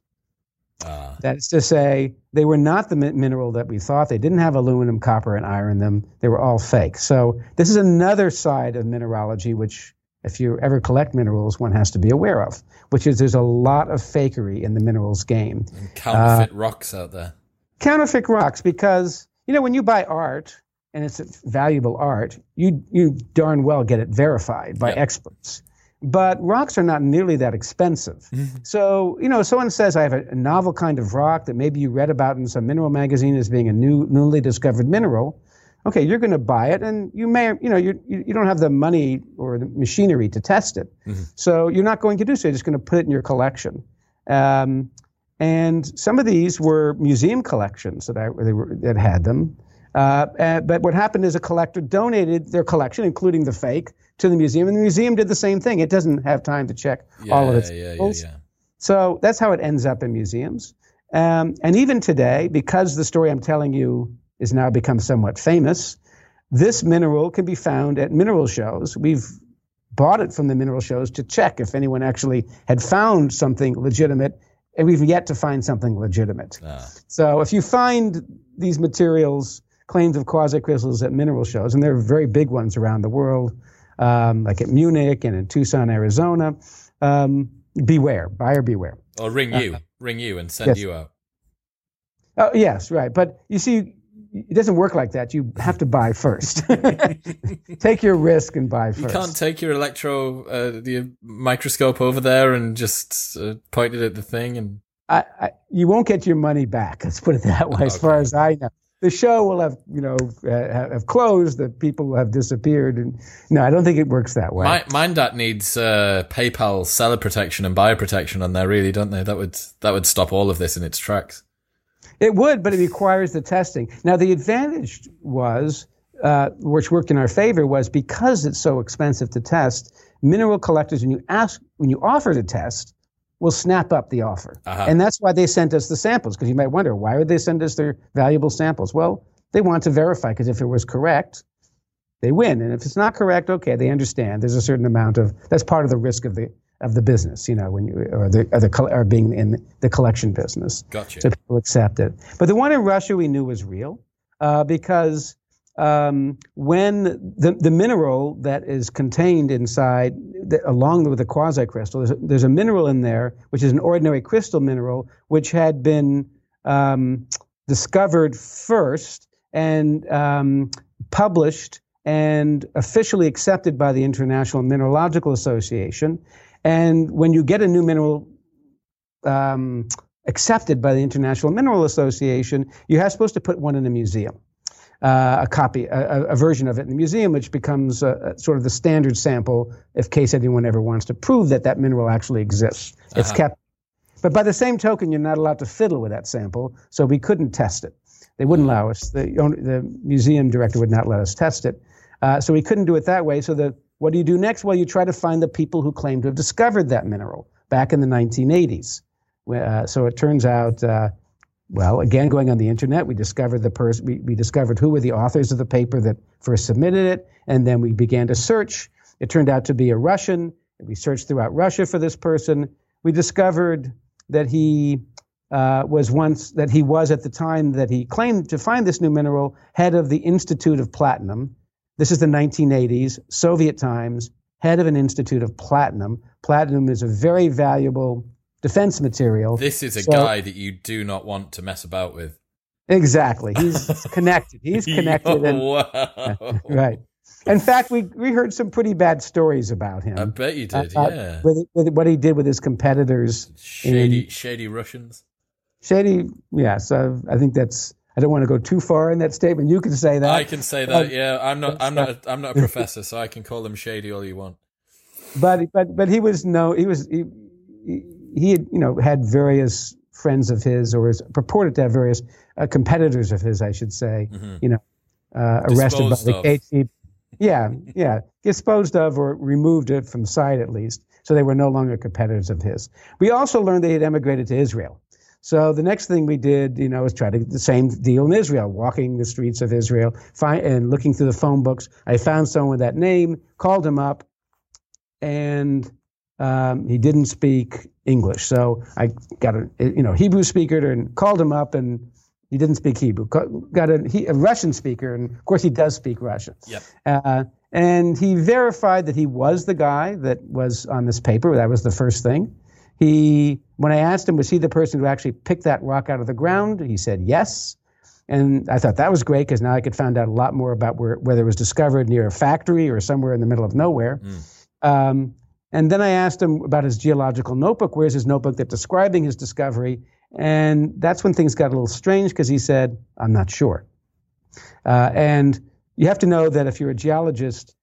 Uh, That's to say, they were not the mineral that we thought. They didn't have aluminum, copper, and iron in them. They were all fake. So this is another side of mineralogy, which if you ever collect minerals, one has to be aware of, which is there's a lot of fakery in the minerals game. And counterfeit uh, rocks out there. Counterfeit rocks, because you know when you buy art and it's valuable art, you you darn well get it verified by yep. experts but rocks are not nearly that expensive. Mm-hmm. So, you know, someone says I have a, novel kind of rock that maybe you read about in some mineral magazine as being a new, newly discovered mineral. Okay, you're going to buy it, and you may, you know, you you don't have the money or the machinery to test it, mm-hmm. so you're not going to do so. You're just going to put it in your collection. Um, And some of these were museum collections that I were, that had them. Uh, and, but what happened is a collector donated their collection, including the fake, to the museum, and the museum did the same thing. It doesn't have time to check yeah, all of its yeah, yeah, yeah. So that's how it ends up in museums. Um, and even today, because the story I'm telling you is now become somewhat famous, this mineral can be found at mineral shows. We've bought it from the mineral shows to check if anyone actually had found something legitimate, and we've yet to find something legitimate. Ah. So if you find these materials, claims of quasicrystals at mineral shows, and there are very big ones around the world, um, like at Munich and in Tucson, Arizona, um, beware, buyer beware. Or ring you, uh, ring you and send yes. you out. Oh yes, right. But you see, it doesn't work like that. You have to buy first. take your risk and buy first. You can't take your electro uh, the microscope over there and just uh, point it at the thing and. I, I, you won't get your money back. Let's put it that way. As far as I know, the show will have you know uh, have closed. The people will have disappeared, and no, I don't think it works that way. My, Mindat needs uh, PayPal seller protection and buyer protection on there, really, don't they? That would that would stop all of this in its tracks. It would, but it requires the testing. Now, the advantage was, uh, which worked in our favor, was because it's so expensive to test. Mineral collectors, when you ask, when you offer to test, will snap up the offer, uh-huh. and that's why they sent us the samples. Because you might wonder why would they send us their valuable samples? Well, they want to verify because if it was correct, they win, and if it's not correct, okay, they understand. There's a certain amount of that's part of the risk of the of the business, you know, when you or the or, the, or being in the collection business. Gotcha. So people accept it. But the one in Russia we knew was real uh, because um, when the the mineral that is contained inside, the, along with the quasi crystal, there's a, there's a mineral in there which is an ordinary crystal mineral which had been um, discovered first and um, published and officially accepted by the International Mineralogical Association. And when you get a new mineral um, accepted by the International Mineral Association, you are supposed to put one in a museum. Uh, a copy, a, a, version of it in the museum, which becomes a, a sort of the standard sample in case anyone ever wants to prove that that mineral actually exists. Uh-huh. It's kept. But by the same token, you're not allowed to fiddle with that sample, so we couldn't test it. They wouldn't allow us. The, the museum director would not let us test it. Uh, so we couldn't do it that way. So the what do you do next? Well, you try to find the people who claim to have discovered that mineral back in the 1980s. Uh, so it turns out, uh, well, again, going on the internet, we discovered the person. We, we discovered who were the authors of the paper that first submitted it, and then we began to search. It turned out to be a Russian. We searched throughout Russia for this person. We discovered that he uh, was once that he was at the time that he claimed to find this new mineral head of the Institute of Platinum, this is the 1980s, Soviet times, head of an institute of platinum. Platinum is a very valuable defense material. This is a so, guy that you do not want to mess about with. Exactly. He's connected. He's connected. and, wow. right. In fact, we, we heard some pretty bad stories about him. I bet you did, uh, yeah. With, with, what he did with his competitors. Shady, in, shady Russians. Shady, yes. So I think that's I don't want to go too far in that statement. You can say that. I can say that. yeah, I'm not. I'm not. I'm not a professor, so I can call them shady all you want. But but but he was no. He was he, he had you know had various friends of his, or was purported to have various uh, competitors of his, I should say. Mm-hmm. You know, uh, arrested by the KGB. Yeah, yeah, disposed of or removed it from sight at least, so they were no longer competitors of his. We also learned they had emigrated to Israel. So the next thing we did, you know, was try to get the same deal in Israel, walking the streets of Israel, find, and looking through the phone books. I found someone with that name, called him up, and um, he didn't speak English. So I got a you know Hebrew speaker and called him up, and he didn't speak Hebrew. Got a, he, a Russian speaker, and of course he does speak Russian. Yep. Uh, and he verified that he was the guy that was on this paper. That was the first thing. He, when I asked him, was he the person who actually picked that rock out of the ground? He said yes. And I thought that was great because now I could find out a lot more about where, whether it was discovered near a factory or somewhere in the middle of nowhere. Mm. Um, and then I asked him about his geological notebook. Where's his notebook that's describing his discovery? And that's when things got a little strange because he said, I'm not sure. Uh, and you have to know that if you're a geologist,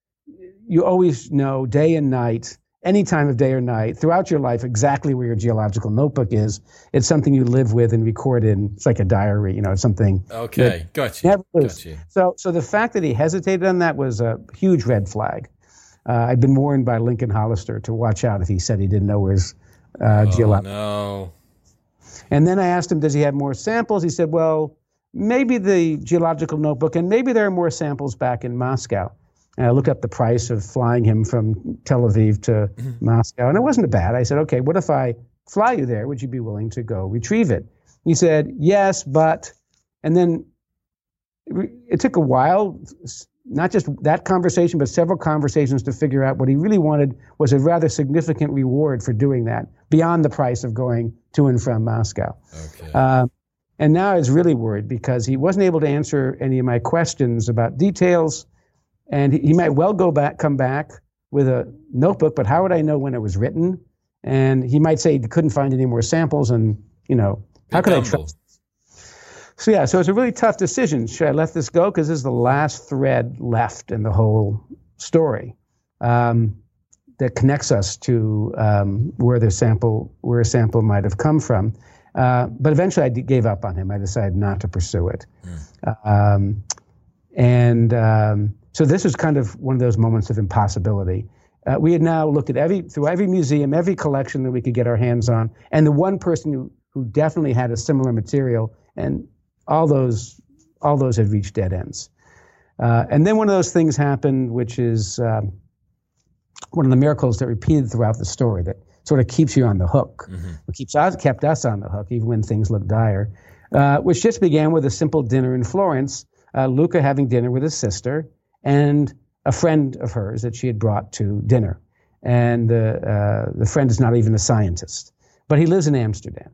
you always know day and night any time of day or night throughout your life exactly where your geological notebook is. It's something you live with and record in. It's like a diary, you know, it's something. Okay, gotcha. you. Never lose. Got. So, so the fact that he hesitated on that was a huge red flag. Uh, I'd been warned by Lincoln Hollister to watch out if he said he didn't know his uh, oh, geological. No. And then I asked him, does he have more samples? He said, well, maybe the geological notebook, and maybe there are more samples back in Moscow. And I looked up the price of flying him from Tel Aviv to mm-hmm. Moscow, and it wasn't a bad. I said, okay, what if I fly you there? Would you be willing to go retrieve it? He said, yes, but, and then it took a while, not just that conversation, but several conversations to figure out what he really wanted was a rather significant reward for doing that beyond the price of going to and from Moscow. Okay. Uh, and now I was really worried because he wasn't able to answer any of my questions about details. And he, he might well go back, come back with a notebook, but how would I know when it was written? And he might say he couldn't find any more samples. And, you know, how could I trust? So, yeah, so it's a really tough decision. Should I let this go? Because this is the last thread left in the whole story. Um, that connects us to um, where the sample where a sample might have come from. Uh, but eventually, I d- gave up on him. I decided not to pursue it. Mm. Um, and um, so this was kind of one of those moments of impossibility. Uh, we had now looked at every through every museum, every collection that we could get our hands on, and the one person who who definitely had a similar material, and all those all those had reached dead ends. Uh, and then one of those things happened, which is um, one of the miracles that repeated throughout the story that sort of keeps you on the hook. Mm-hmm. It keeps us, kept us on the hook even when things look dire. Uh, which just began with a simple dinner in Florence. Uh, Luca having dinner with his sister and a friend of hers that she had brought to dinner. And uh, uh the friend is not even a scientist, but he lives in Amsterdam.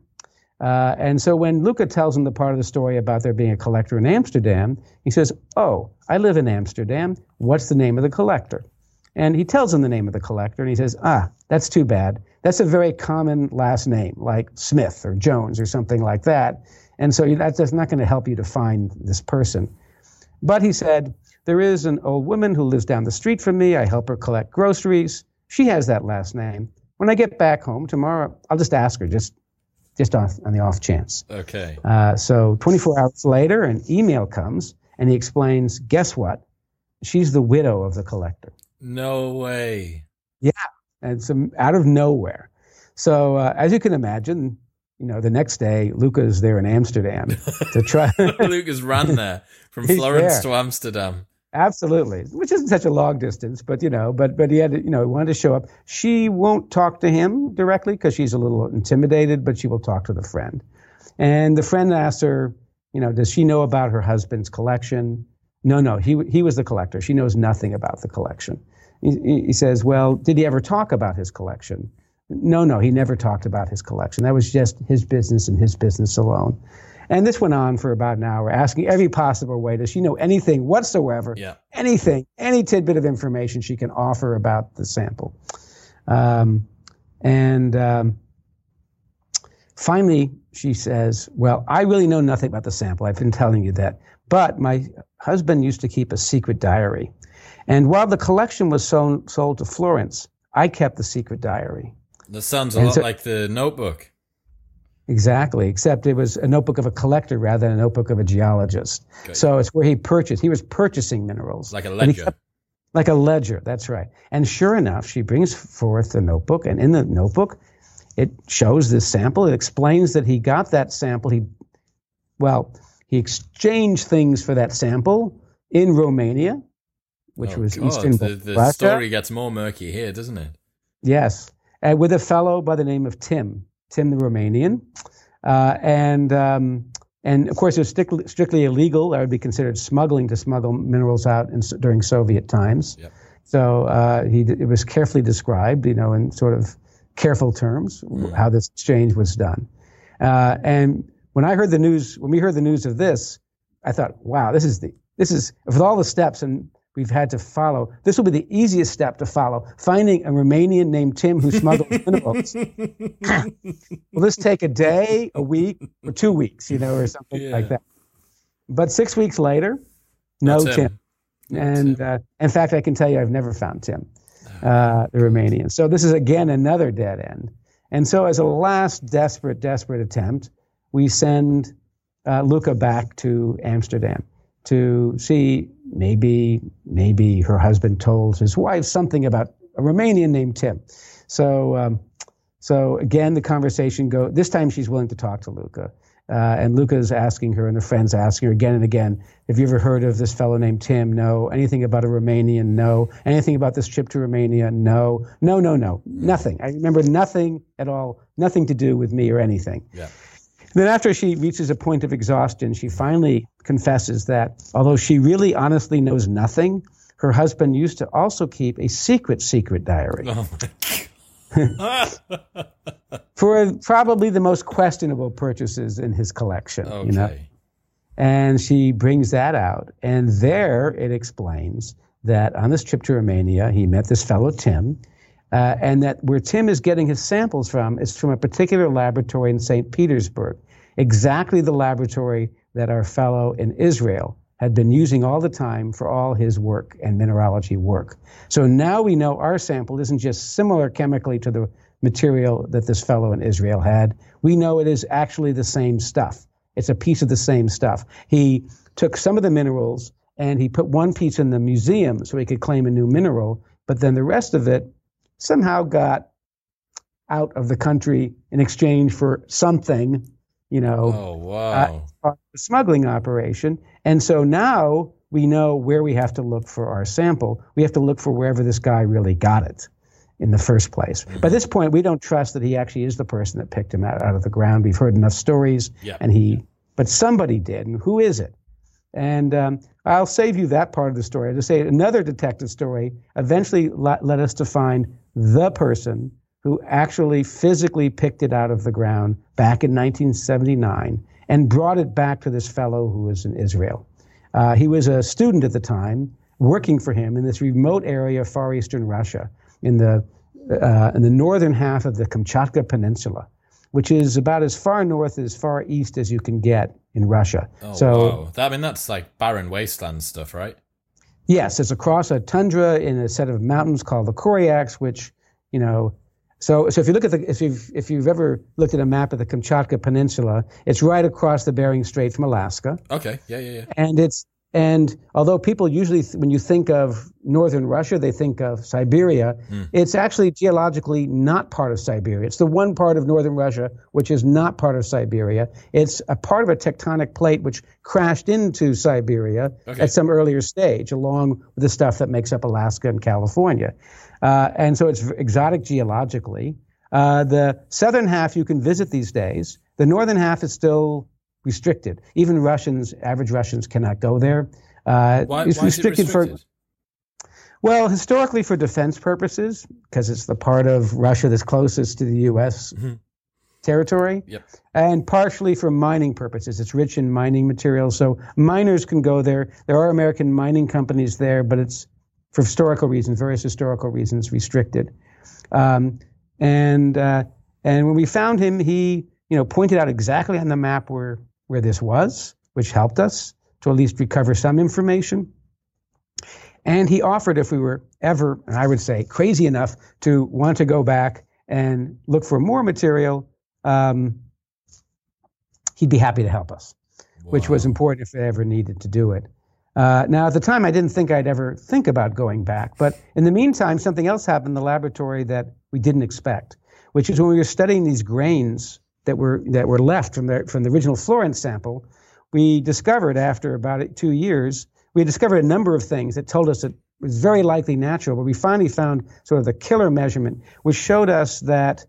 Uh, and so when Luca tells him the part of the story about there being a collector in Amsterdam, he says, Oh, I live in Amsterdam. What's the name of the collector? And he tells him the name of the collector, and he says, Ah, that's too bad. That's a very common last name, like Smith or Jones or something like that. And so that's not going to help you to find this person. But he said, There is an old woman who lives down the street from me. I help her collect groceries. She has that last name. When I get back home tomorrow, I'll just ask her, just just on, on the off chance. Okay. Uh, so 24 hours later, an email comes, and he explains, guess what? She's the widow of the collector. No way. Yeah, and some out of nowhere. So uh, as you can imagine, you know, the next day Luca is there in Amsterdam to try. Luca's run there from Florence there. to Amsterdam. Absolutely, which isn't such a long distance, but you know, but but he had you know he wanted to show up. She won't talk to him directly because she's a little intimidated, but she will talk to the friend. And the friend asks her, you know, does she know about her husband's collection? No, no, he, he was the collector. She knows nothing about the collection. He, he says, Well, did he ever talk about his collection? No, no, he never talked about his collection. That was just his business and his business alone. And this went on for about an hour, asking every possible way. Does she know anything whatsoever? Yeah. Anything, any tidbit of information she can offer about the sample. Um, and um, finally, she says, Well, I really know nothing about the sample. I've been telling you that. But my husband used to keep a secret diary. And while the collection was sold, sold to Florence, I kept the secret diary. That sounds a and lot so, like the notebook. Exactly, except it was a notebook of a collector rather than a notebook of a geologist. Okay. So it's where he purchased. He was purchasing minerals. Like a ledger. Kept, like a ledger, that's right. And sure enough, she brings forth the notebook, and in the notebook, it shows this sample. It explains that he got that sample. He, well, he exchanged things for that sample in Romania, which oh, was God, Eastern The, the story gets more murky here, doesn't it? Yes, uh, with a fellow by the name of Tim, Tim the Romanian, uh, and um, and of course it was strictly, strictly, illegal. That would be considered smuggling to smuggle minerals out in, during Soviet times. Yep. So uh, he it was carefully described, you know, in sort of careful terms mm. how this exchange was done, uh, and when I heard the news, when we heard the news of this, I thought, wow, this is the this is with all the steps and we've had to follow. This will be the easiest step to follow. Finding a Romanian named Tim who smuggled minerals. will this take a day, a week, or two weeks, you know, or something yeah. like that? But six weeks later, no Tim. Tim. And uh, in fact, I can tell you, I've never found Tim. uh, the Romanian. So this is again another dead end. And so, as a last desperate, desperate attempt, we send uh, Luca back to Amsterdam to see maybe maybe her husband told his wife something about a Romanian named Tim. So um, so again, the conversation go. This time, she's willing to talk to Luca. Uh, and Luca is asking her, and her friends asking her again and again, "Have you ever heard of this fellow named Tim? No. Anything about a Romanian? No. Anything about this trip to Romania? No. No, no, no. Nothing. I remember nothing at all. Nothing to do with me or anything." Yeah. Then, after she reaches a point of exhaustion, she finally confesses that although she really honestly knows nothing, her husband used to also keep a secret, secret diary. Oh for probably the most questionable purchases in his collection. Okay. You know? And she brings that out. And there it explains that on this trip to Romania, he met this fellow, Tim, uh, and that where Tim is getting his samples from is from a particular laboratory in St. Petersburg, exactly the laboratory that our fellow in Israel had been using all the time for all his work and mineralogy work. So now we know our sample isn't just similar chemically to the material that this fellow in Israel had. We know it is actually the same stuff. It's a piece of the same stuff. He took some of the minerals and he put one piece in the museum so he could claim a new mineral, but then the rest of it somehow got out of the country in exchange for something you know, oh, wow. uh, smuggling operation. And so now we know where we have to look for our sample. We have to look for wherever this guy really got it in the first place. Mm-hmm. By this point, we don't trust that he actually is the person that picked him out, out of the ground. We've heard enough stories, and he, but somebody did. And who is it? And um, I'll save you that part of the story. To say another detective story eventually led us to find the person who actually physically picked it out of the ground back in 1979 and brought it back to this fellow who was in Israel. Uh, he was a student at the time, working for him in this remote area of far eastern Russia, in the uh, in the northern half of the Kamchatka Peninsula, which is about as far north as far east as you can get in Russia. Oh, so, wow. That, I mean, that's like barren wasteland stuff, right? Yes, it's across a tundra in a set of mountains called the Koryaks, which you know so, so if you look at the, if you've, if you've ever looked at a map of the Kamchatka Peninsula, it's right across the Bering Strait from Alaska. Okay. Yeah, yeah, yeah. And it's, and although people usually, when you think of northern Russia, they think of Siberia, mm. it's actually geologically not part of Siberia. It's the one part of northern Russia which is not part of Siberia. It's a part of a tectonic plate which crashed into Siberia okay. at some earlier stage, along with the stuff that makes up Alaska and California. Uh, and so it's exotic geologically. Uh, the southern half you can visit these days. The northern half is still restricted. Even Russians, average Russians, cannot go there. Uh, why, it's why restricted, it restricted, for. Well, historically for defense purposes, because it's the part of Russia that's closest to the U.S. Mm-hmm. territory, yep. and partially for mining purposes. It's rich in mining materials, so miners can go there. There are American mining companies there, but it's for historical reasons, various historical reasons, restricted. Um, and uh, and when we found him, he you know pointed out exactly on the map where where this was, which helped us to at least recover some information. And he offered if we were ever, and I would say crazy enough to want to go back and look for more material, um, he'd be happy to help us, wow. which was important if they ever needed to do it. Uh, now, at the time, I didn't think I'd ever think about going back. But in the meantime, something else happened in the laboratory that we didn't expect, which is when we were studying these grains that were that were left from the from the original Florence sample, we discovered after about two years, we discovered a number of things that told us it was very likely natural. But we finally found sort of the killer measurement, which showed us that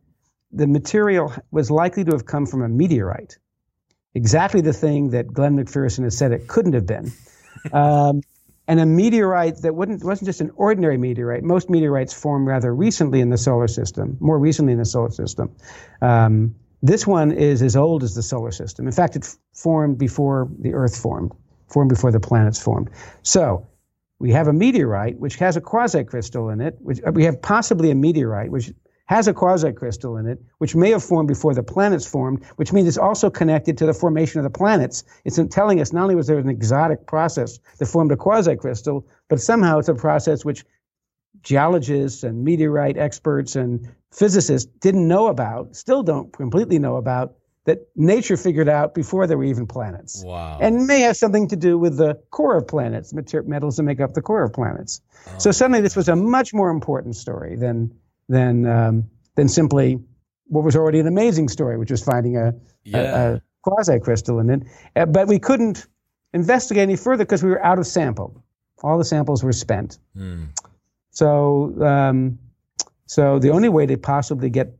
the material was likely to have come from a meteorite, exactly the thing that Glenn MacPherson has said it couldn't have been um, and a meteorite that wouldn't, wasn't just an ordinary meteorite. Most meteorites form rather recently in the solar system, more recently in the solar system. Um, this one is as old as the solar system. In fact, it formed before the Earth formed, formed before the planets formed. So we have a meteorite which has a quasicrystal in it. Which, uh, we have possibly a meteorite which has a quasicrystal in it, which may have formed before the planets formed, which means it's also connected to the formation of the planets. It's telling us not only was there an exotic process that formed a quasicrystal, but somehow it's a process which geologists and meteorite experts and physicists didn't know about, still don't completely know about, that nature figured out before there were even planets. Wow. And may have something to do with the core of planets, metals that make up the core of planets. Oh, so suddenly this was a much more important story than than um, than simply what was already an amazing story, which was finding a, yeah. a, a quasi crystalline. And, uh, but we couldn't investigate any further because we were out of sample. All the samples were spent. Mm. So, um, so the only way to possibly get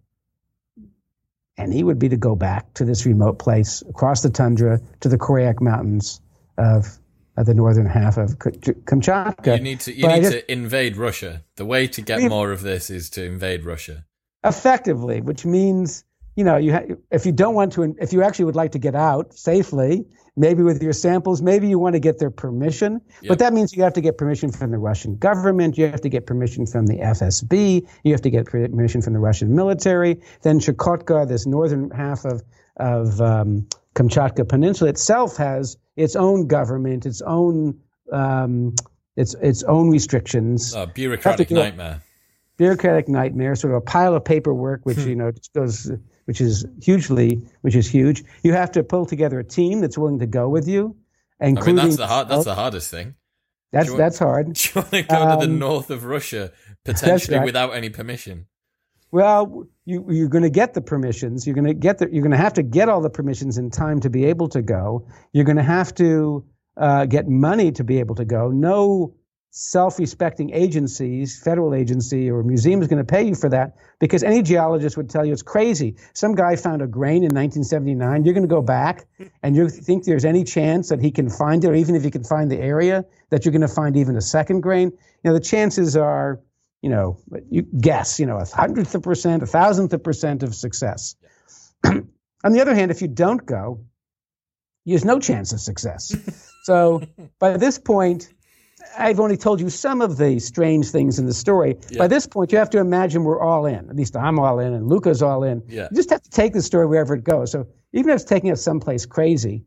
any would be to go back to this remote place across the tundra to the Koryak Mountains of, the northern half of Kamchatka. You need to you need just, to invade Russia. The way to get more of this is to invade Russia. Effectively, which means you know, you ha- if you don't want to, if you actually would like to get out safely, maybe with your samples, maybe you want to get their permission. Yep. But that means you have to get permission from the Russian government. You have to get permission from the FSB. You have to get permission from the Russian military. Then Chukotka, this northern half of of um, Kamchatka Peninsula itself, has its own government, its own um, its its own restrictions. Oh, bureaucratic nightmare. Bureaucratic nightmare, sort of a pile of paperwork, which hmm. you know just goes which is hugely, which is huge. You have to pull together a team that's willing to go with you, including. I mean, that's the hard, that's the hardest thing. That's want, that's hard. Do you want to go um, to the um, north of Russia potentially right. without any permission? Well, you, you're going to get the permissions. You're going to get the, You're going to have to get all the permissions in time to be able to go. You're going to have to uh, get money to be able to go. No self-respecting agencies, federal agency or museum is going to pay you for that because any geologist would tell you it's crazy. Some guy found a grain in 1979. You're going to go back and you think there's any chance that he can find it, or even if he can find the area, that you're going to find even a second grain. You know, the chances are, you know, you guess, you know, a hundredth of percent, a thousandth of percent of success. On the other hand, if you don't go, there's no chance of success. so by this point, I've only told you some of the strange things in the story. Yeah. By this point, you have to imagine we're all in. At least I'm all in, and Luca's all in. Yeah. You just have to take the story wherever it goes. So even if it's taking us someplace crazy,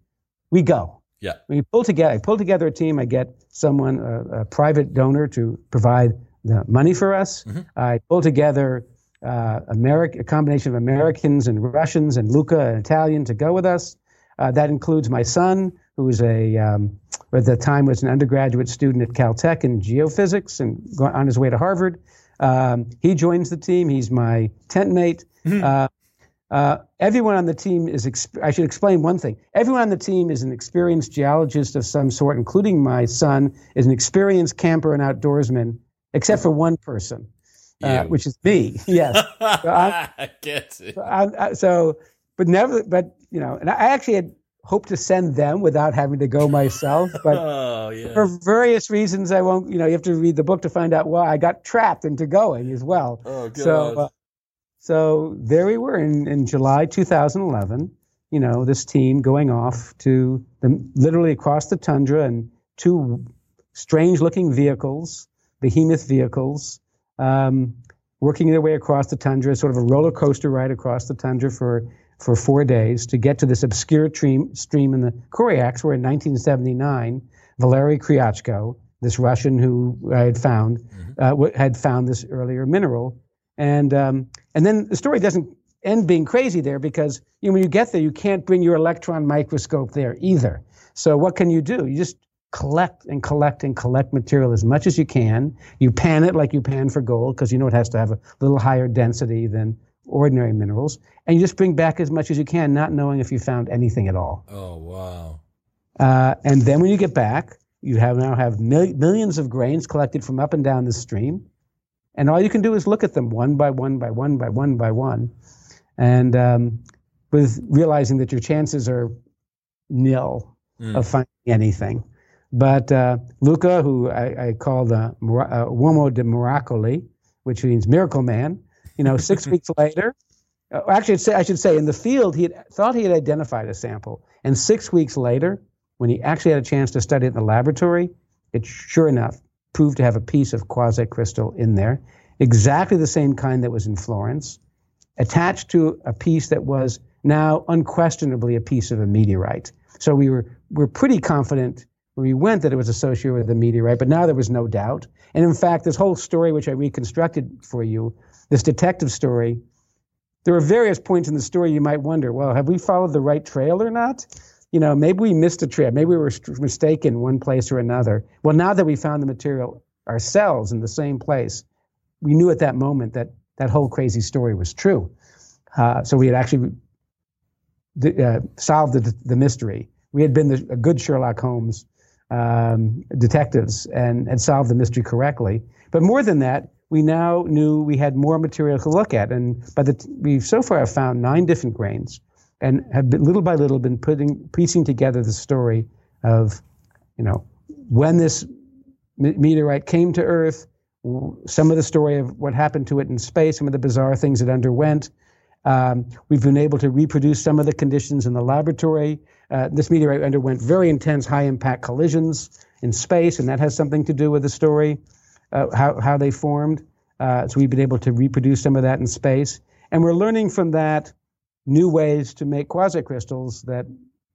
we go. Yeah. We pull together. I pull together a team. I get someone, a, a private donor, to provide the money for us. Mm-hmm. I pull together uh, America, a combination of Americans and Russians and Luca, an Italian, to go with us. Uh, that includes my son, who is a um, at the time was an undergraduate student at Caltech in geophysics and on his way to Harvard. Um, he joins the team. He's my tent mate. Mm-hmm. Uh, uh, everyone on the team is. Exp- I should explain one thing. Everyone on the team is an experienced geologist of some sort, including my son, is an experienced camper and outdoorsman, except for one person, uh, which is me. Yes, so I get it. So, I, so, but never. But you know, and I actually had hope to send them without having to go myself. But oh, yeah. for various reasons, I won't. You know, you have to read the book to find out why I got trapped into going as well. Oh, God. So, uh, so there we were in, in July 2011. You know, this team going off to the literally across the tundra and two strange-looking vehicles, behemoth vehicles. Um, working their way across the tundra, sort of a roller coaster ride across the tundra for for four days to get to this obscure stream, stream in the Koryaks, where in 1979, Valery Kryachko, this Russian who I had found, mm-hmm. uh, had found this earlier mineral. And, um, and then the story doesn't end being crazy there because you know, when you get there, you can't bring your electron microscope there either. So what can you do? You just collect and collect and collect material as much as you can. You pan it like you pan for gold because you know it has to have a little higher density than ordinary minerals, and you just bring back as much as you can, not knowing if you found anything at all. Oh wow! Uh, and then when you get back, you have now have mil- millions of grains collected from up and down the stream, and all you can do is look at them one by one by one by one by one, and um, with realizing that your chances are nil mm. of finding anything. But uh, Luca, who I, I call the uh, Uomo di Miracoli, which means miracle man, you know, six weeks later, uh, actually, I should say, in the field, he had, thought he had identified a sample. And six weeks later, when he actually had a chance to study it in the laboratory, it sure enough proved to have a piece of quasi crystal in there, exactly the same kind that was in Florence, attached to a piece that was now unquestionably a piece of a meteorite. So we were, we're pretty confident when we went that it was associated with the meteorite, but now there was no doubt. And in fact, this whole story, which I reconstructed for you, this detective story, there are various points in the story you might wonder, well, have we followed the right trail or not? You know, maybe we missed a trail. Maybe we were mistaken one place or another. Well, now that we found the material ourselves in the same place, we knew at that moment that that whole crazy story was true. Uh, so we had actually uh, solved the, the mystery. We had been the, good Sherlock Holmes um, detectives and had solved the mystery correctly. But more than that, we now knew we had more material to look at. And by the we so far have found nine different grains and have been, little by little been putting piecing together the story of, you know, when this meteorite came to Earth, some of the story of what happened to it in space, some of the bizarre things it underwent. Um, we've been able to reproduce some of the conditions in the laboratory. Uh, this meteorite underwent very intense high impact collisions in space, and that has something to do with the story, uh, how, how they formed. Uh, so we've been able to reproduce some of that in space. And we're learning from that new ways to make quasicrystals that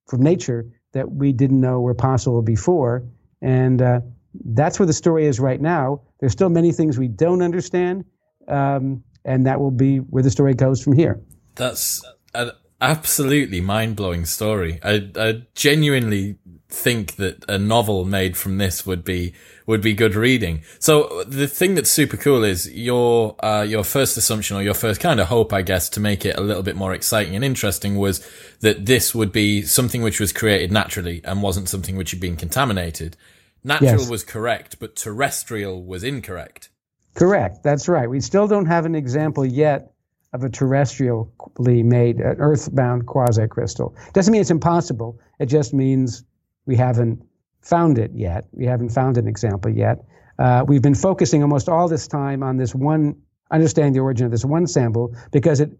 from nature that we didn't know were possible before. And uh, that's where the story is right now. There's still many things we don't understand, um, and that will be where the story goes from here. That's an absolutely mind blowing story. I, I genuinely think that a novel made from this would be would be good reading. So the thing that's super cool is your uh, your first assumption or your first kind of hope, I guess, to make it a little bit more exciting and interesting was that this would be something which was created naturally and wasn't something which had been contaminated. Natural yes. was correct, but terrestrial was incorrect. Correct. That's right. We still don't have an example yet of a terrestrially made, an earthbound quasicrystal. It doesn't mean it's impossible. It just means we haven't found it yet. We haven't found an example yet. Uh, we've been focusing almost all this time on this one, understanding the origin of this one sample because it,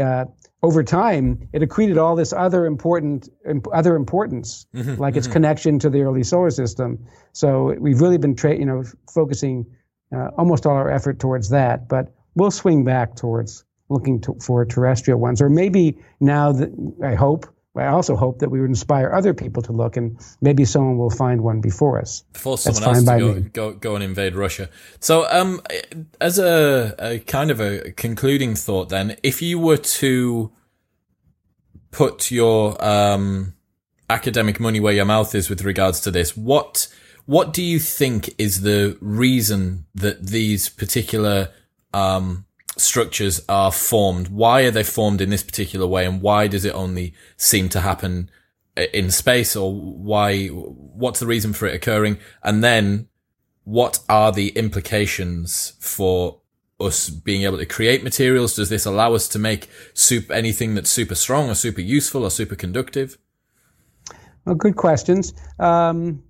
uh, over time, it accreted all this other important, imp- other importance, mm-hmm, like its mm-hmm. connection to the early solar system. So we've really been, tra- you know, focusing uh, almost all our effort towards that. But we'll swing back towards looking to, for terrestrial ones, or maybe now that I hope I also hope that we would inspire other people to look, and maybe someone will find one before us. Before someone else to go, go, go, and invade Russia. So, um, as a, a kind of a concluding thought, then, if you were to put your um, academic money where your mouth is with regards to this, what what do you think is the reason that these particular um, structures are formed. Why are they formed in this particular way, and why does it only seem to happen in space, or why? What's the reason for it occurring? And then, what are the implications for us being able to create materials? Does this allow us to make anything that's super strong, or super useful, or super conductive? Well, good questions. Um,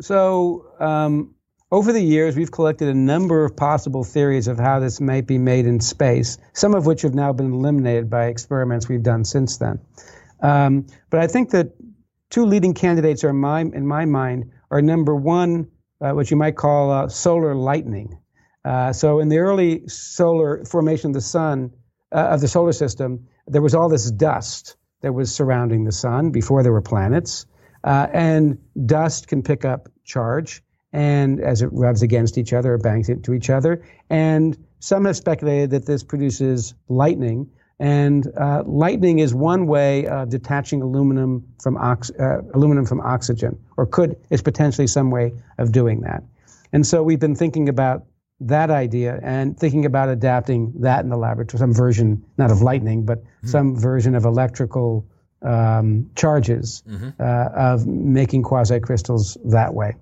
so um, over the years, we've collected a number of possible theories of how this might be made in space, some of which have now been eliminated by experiments we've done since then. Um, but I think that two leading candidates are my, in my mind are number one, uh, what you might call uh, solar lightning. Uh, so in the early solar formation of the sun, uh, of the solar system, there was all this dust that was surrounding the sun before there were planets. Uh, and dust can pick up charge and as it rubs against each other or bangs into each other. And some have speculated that this produces lightning. And uh, lightning is one way of detaching aluminum from ox- uh, aluminum from oxygen, or could is potentially some way of doing that. And so we've been thinking about that idea and thinking about adapting that in the laboratory, some version not of lightning, but mm-hmm. some version of electrical um, charges mm-hmm. uh, of making quasi crystals that way.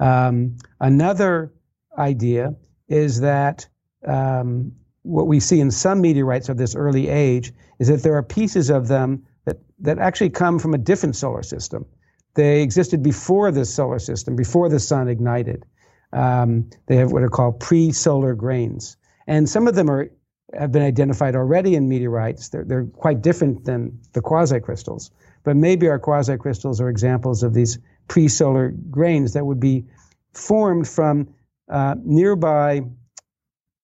Um, another idea is that um, what we see in some meteorites of this early age is that there are pieces of them that, that actually come from a different solar system. They existed before the solar system, before the sun ignited. Um, they have what are called pre-solar grains, and some of them are have been identified already in meteorites. They're, they're quite different than the quasicrystals, but maybe our quasicrystals are examples of these pre-solar grains that would be formed from uh, nearby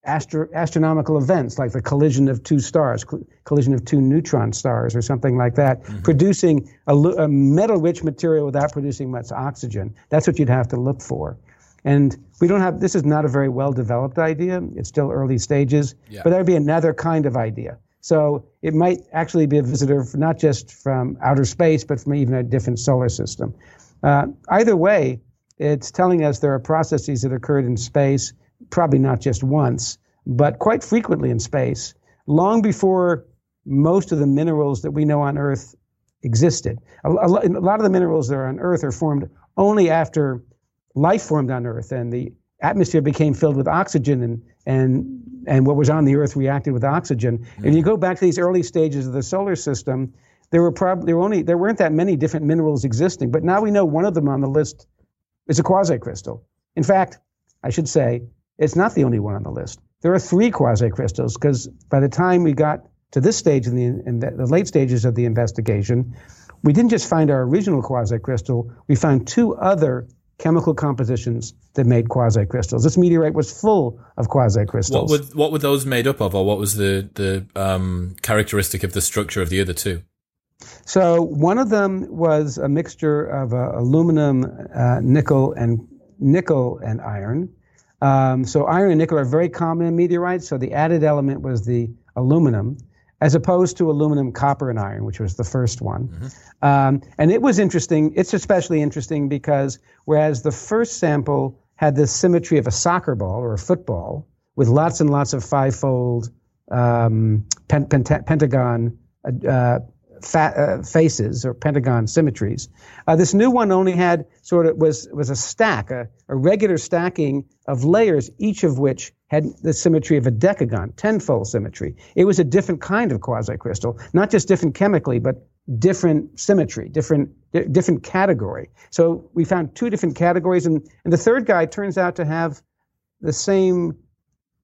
astro- astronomical events like the collision of two stars, cl- collision of two neutron stars, or something like that, mm-hmm. producing a, a metal rich material without producing much oxygen. That's what you'd have to look for. And we don't have, this is not a very well developed idea. It's still early stages, yeah. but that would be another kind of idea. So it might actually be a visitor not just from outer space, but from even a different solar system. Uh, either way, it's telling us there are processes that occurred in space probably not just once, but quite frequently in space, long before most of the minerals that we know on Earth existed. A, lot of the minerals that are on Earth are formed only after life formed on Earth and the atmosphere became filled with oxygen and and and what was on the Earth reacted with oxygen. Mm. If you go back to these early stages of the solar system, there were probably there were only there weren't that many different minerals existing, but now we know one of them on the list is a quasicrystal. In fact, I should say it's not the only one on the list. There are three quasicrystals because by the time we got to this stage in the, in the, late stages of the investigation, we didn't just find our original quasicrystal, we found two other chemical compositions that made quasicrystals. This meteorite was full of quasicrystals. What were, what were those made up of, or what was the, the um, characteristic of the structure of the other two? So one of them was a mixture of uh, aluminum, uh, nickel, and nickel and iron. Um, so iron and nickel are very common in meteorites. So the added element was the aluminum, as opposed to aluminum, copper, and iron, which was the first one. Mm-hmm. Um, and it was interesting. It's especially interesting because whereas the first sample had the symmetry of a soccer ball or a football with lots and lots of five-fold um, pen- pentagon uh, fa- uh, faces or pentagon symmetries. Uh, this new one only had sort of was was a stack, a, a, regular stacking of layers, each of which had the symmetry of a decagon, tenfold symmetry. It was a different kind of quasicrystal, not just different chemically, but different symmetry, different different category. So we found two different categories, and, and the third guy turns out to have the same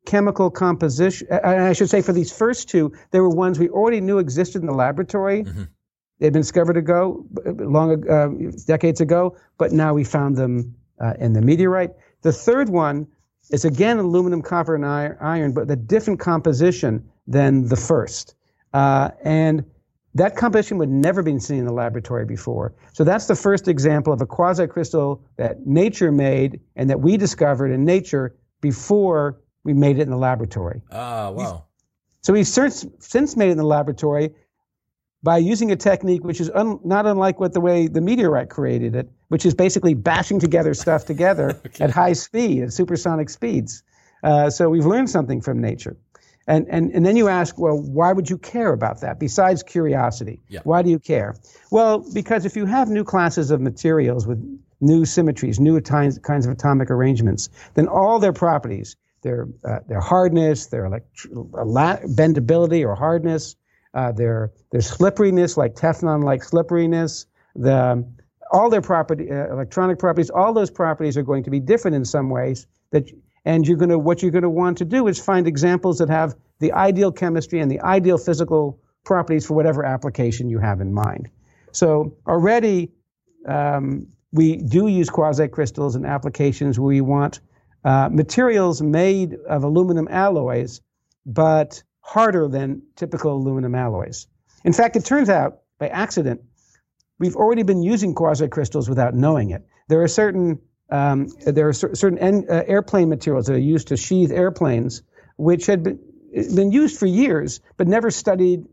chemical composition. I should say for these first two, they were ones we already knew existed in the laboratory. Mm-hmm. They'd been discovered ago, long uh, decades ago, but now we found them uh, in the meteorite. The third one is again aluminum, copper, and iron, but a different composition than the first. Uh, and that composition would never been seen in the laboratory before. So that's the first example of a quasicrystal that nature made and that we discovered in nature before we made it in the laboratory. Ah, wow. So we've since made it in the laboratory by using a technique which is un, not unlike what the way the meteorite created it, which is basically bashing together stuff together okay. at high speed, at supersonic speeds. Uh, so we've learned something from nature. And, and, and then you ask, well, why would you care about that besides curiosity? Yeah. Why do you care? Well, because if you have new classes of materials with new symmetries, new kinds, kinds of atomic arrangements, then all their properties, their uh, their hardness, their elect- bendability or hardness, uh, their their slipperiness, like Teflon-like slipperiness, the all their property, uh, electronic properties, all those properties are going to be different in some ways. That and you're to what you're going to want to do is find examples that have the ideal chemistry and the ideal physical properties for whatever application you have in mind. So already um, we do use quasicrystals in applications where we want uh, materials made of aluminum alloys, but harder than typical aluminum alloys. In fact, it turns out by accident, we've already been using quasicrystals without knowing it. There are certain um, there are certain en- uh, airplane materials that are used to sheathe airplanes, which had been, been used for years, but never studied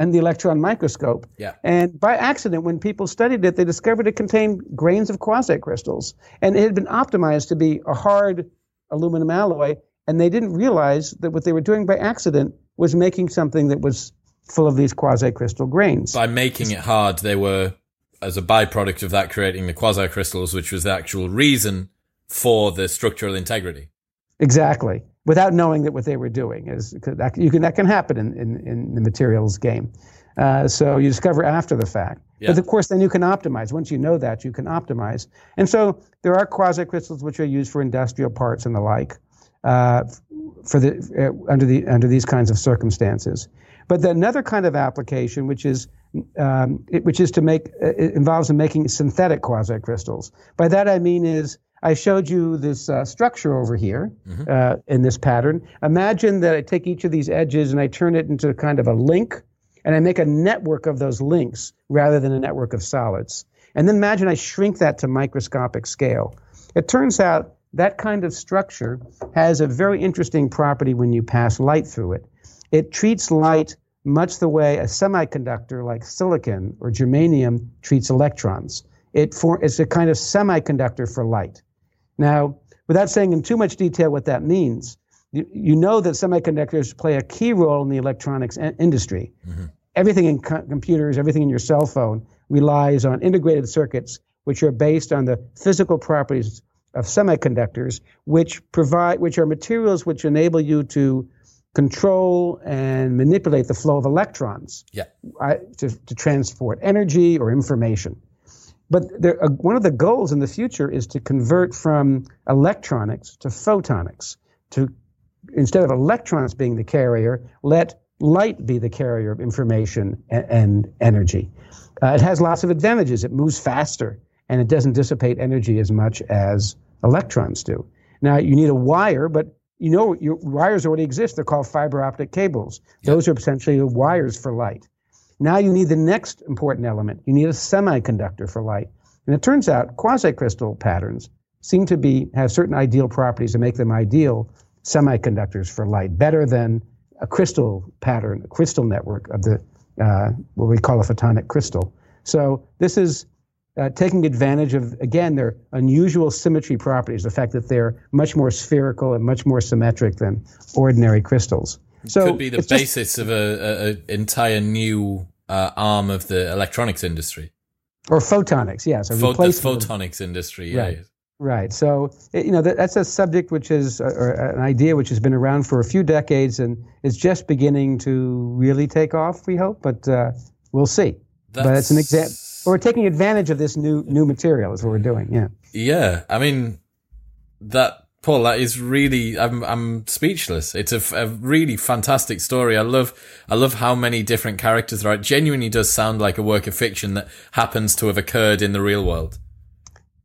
and the electron microscope. Yeah. And by accident, when people studied it, they discovered it contained grains of quasicrystals. And it had been optimized to be a hard aluminum alloy. And they didn't realize that what they were doing by accident was making something that was full of these quasicrystal grains. By making it hard, they were, as a byproduct of that, creating the quasicrystals, which was the actual reason for the structural integrity. Exactly without knowing that what they were doing is that, you can, that can happen in, in, in the materials game. Uh, so you discover after the fact. Yeah. But of course, then you can optimize. Once you know that, you can optimize. And so there are quasicrystals which are used for industrial parts and the like, uh, for the uh, under the under these kinds of circumstances. But then another kind of application, which is um, it, which is to make uh, involves in making synthetic quasicrystals. By that I mean is I showed you this uh, structure over here mm-hmm. uh, in this pattern. Imagine that I take each of these edges and I turn it into kind of a link, and I make a network of those links rather than a network of solids. And then imagine I shrink that to microscopic scale. It turns out that kind of structure has a very interesting property when you pass light through it. It treats light much the way a semiconductor like silicon or germanium treats electrons. It for, it's a kind of semiconductor for light. Now, without saying in too much detail what that means, you, you know that semiconductors play a key role in the electronics industry. Mm-hmm. Everything in co- computers, everything in your cell phone relies on integrated circuits, which are based on the physical properties of semiconductors, which provide, which are materials which enable you to control and manipulate the flow of electrons yeah. to, to transport energy or information. But there, uh, one of the goals in the future is to convert from electronics to photonics. To instead of electrons being the carrier, let light be the carrier of information and, and energy. Uh, it has lots of advantages. It moves faster and it doesn't dissipate energy as much as electrons do. Now you need a wire, but you know your wires already exist. They're called fiber optic cables. Those are essentially wires for light. Now you need the next important element. You need a semiconductor for light. And it turns out quasi-crystal patterns seem to be have certain ideal properties that make them ideal semiconductors for light, better than a crystal pattern, a crystal network of the uh, what we call a photonic crystal. So this is uh, taking advantage of again their unusual symmetry properties, the fact that they're much more spherical and much more symmetric than ordinary crystals. So could be the basis just, of an entire new uh, arm of the electronics industry. Or photonics, yes. Pho- the photonics industry, yeah. Right. Right. So, you know, that's a subject which is, or an idea which has been around for a few decades and is just beginning to really take off, we hope, but uh, we'll see. That's... But it's an example. We're taking advantage of this new new material, is what we're doing. Yeah. Yeah. I mean, that Paul, that is really, I'm, I'm speechless. It's a, a, really fantastic story. I love, I love how many different characters there are. It genuinely does sound like a work of fiction that happens to have occurred in the real world.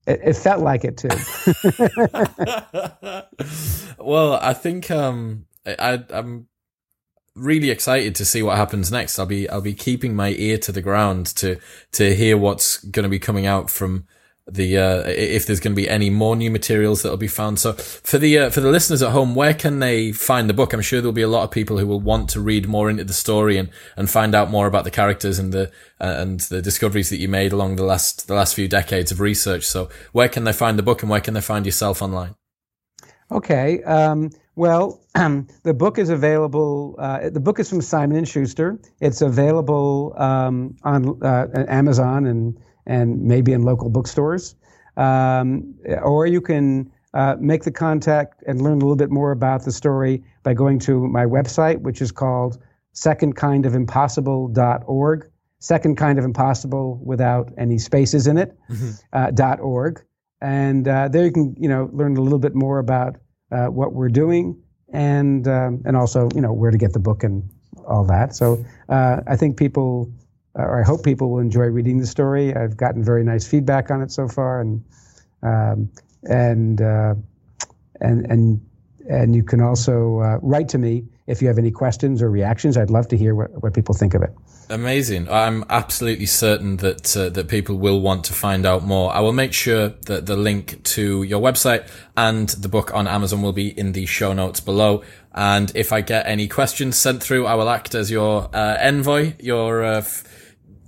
It, it felt like it too. well, I think, um, I, I'm really excited to see what happens next. I'll be, I'll be keeping my ear to the ground to, to hear what's going to be coming out from, the uh, if there's going to be any more new materials that'll be found. So for the uh, for the listeners at home, where can they find the book? I'm sure there'll be a lot of people who will want to read more into the story and, and find out more about the characters and the uh, and the discoveries that you made along the last the last few decades of research. So where can they find the book and where can they find yourself online? Okay. Um, well, the book is available. Uh, the book is from Simon and Schuster. It's available um, on uh, Amazon and and maybe in local bookstores. Um, or you can uh, make the contact and learn a little bit more about the story by going to my website, which is called secondkindofimpossible.org. Second kind of impossible without any spaces in it. Mm-hmm. Uh, dot org, and uh, there you can you know learn a little bit more about uh, what we're doing and um, and also you know where to get the book and all that. So uh, I think people or I hope people will enjoy reading the story. I've gotten very nice feedback on it so far, and um, and uh, and and and you can also uh, write to me if you have any questions or reactions. I'd love to hear what, what people think of it. Amazing! I'm absolutely certain that uh, that people will want to find out more. I will make sure that the link to your website and the book on Amazon will be in the show notes below. And if I get any questions sent through, I will act as your uh, envoy, your uh,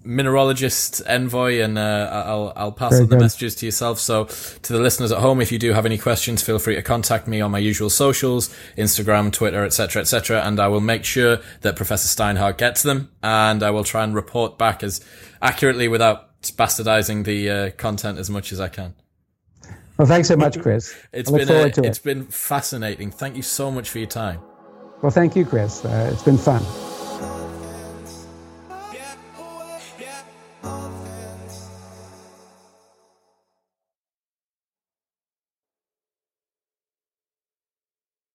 mineralogist envoy, and uh, I'll I'll pass Very on the messages to yourself. So to the listeners at home, if you do have any questions, feel free to contact me on my usual socials, Instagram, Twitter, etc., etc., and I will make sure that Professor Steinhardt gets them, and I will try and report back as accurately without bastardizing the uh, content as much as I can. Well, thanks so much, Chris. it's been a, it's it. been fascinating. Thank you so much for your time. Well, thank you, Chris. Uh, it's been fun.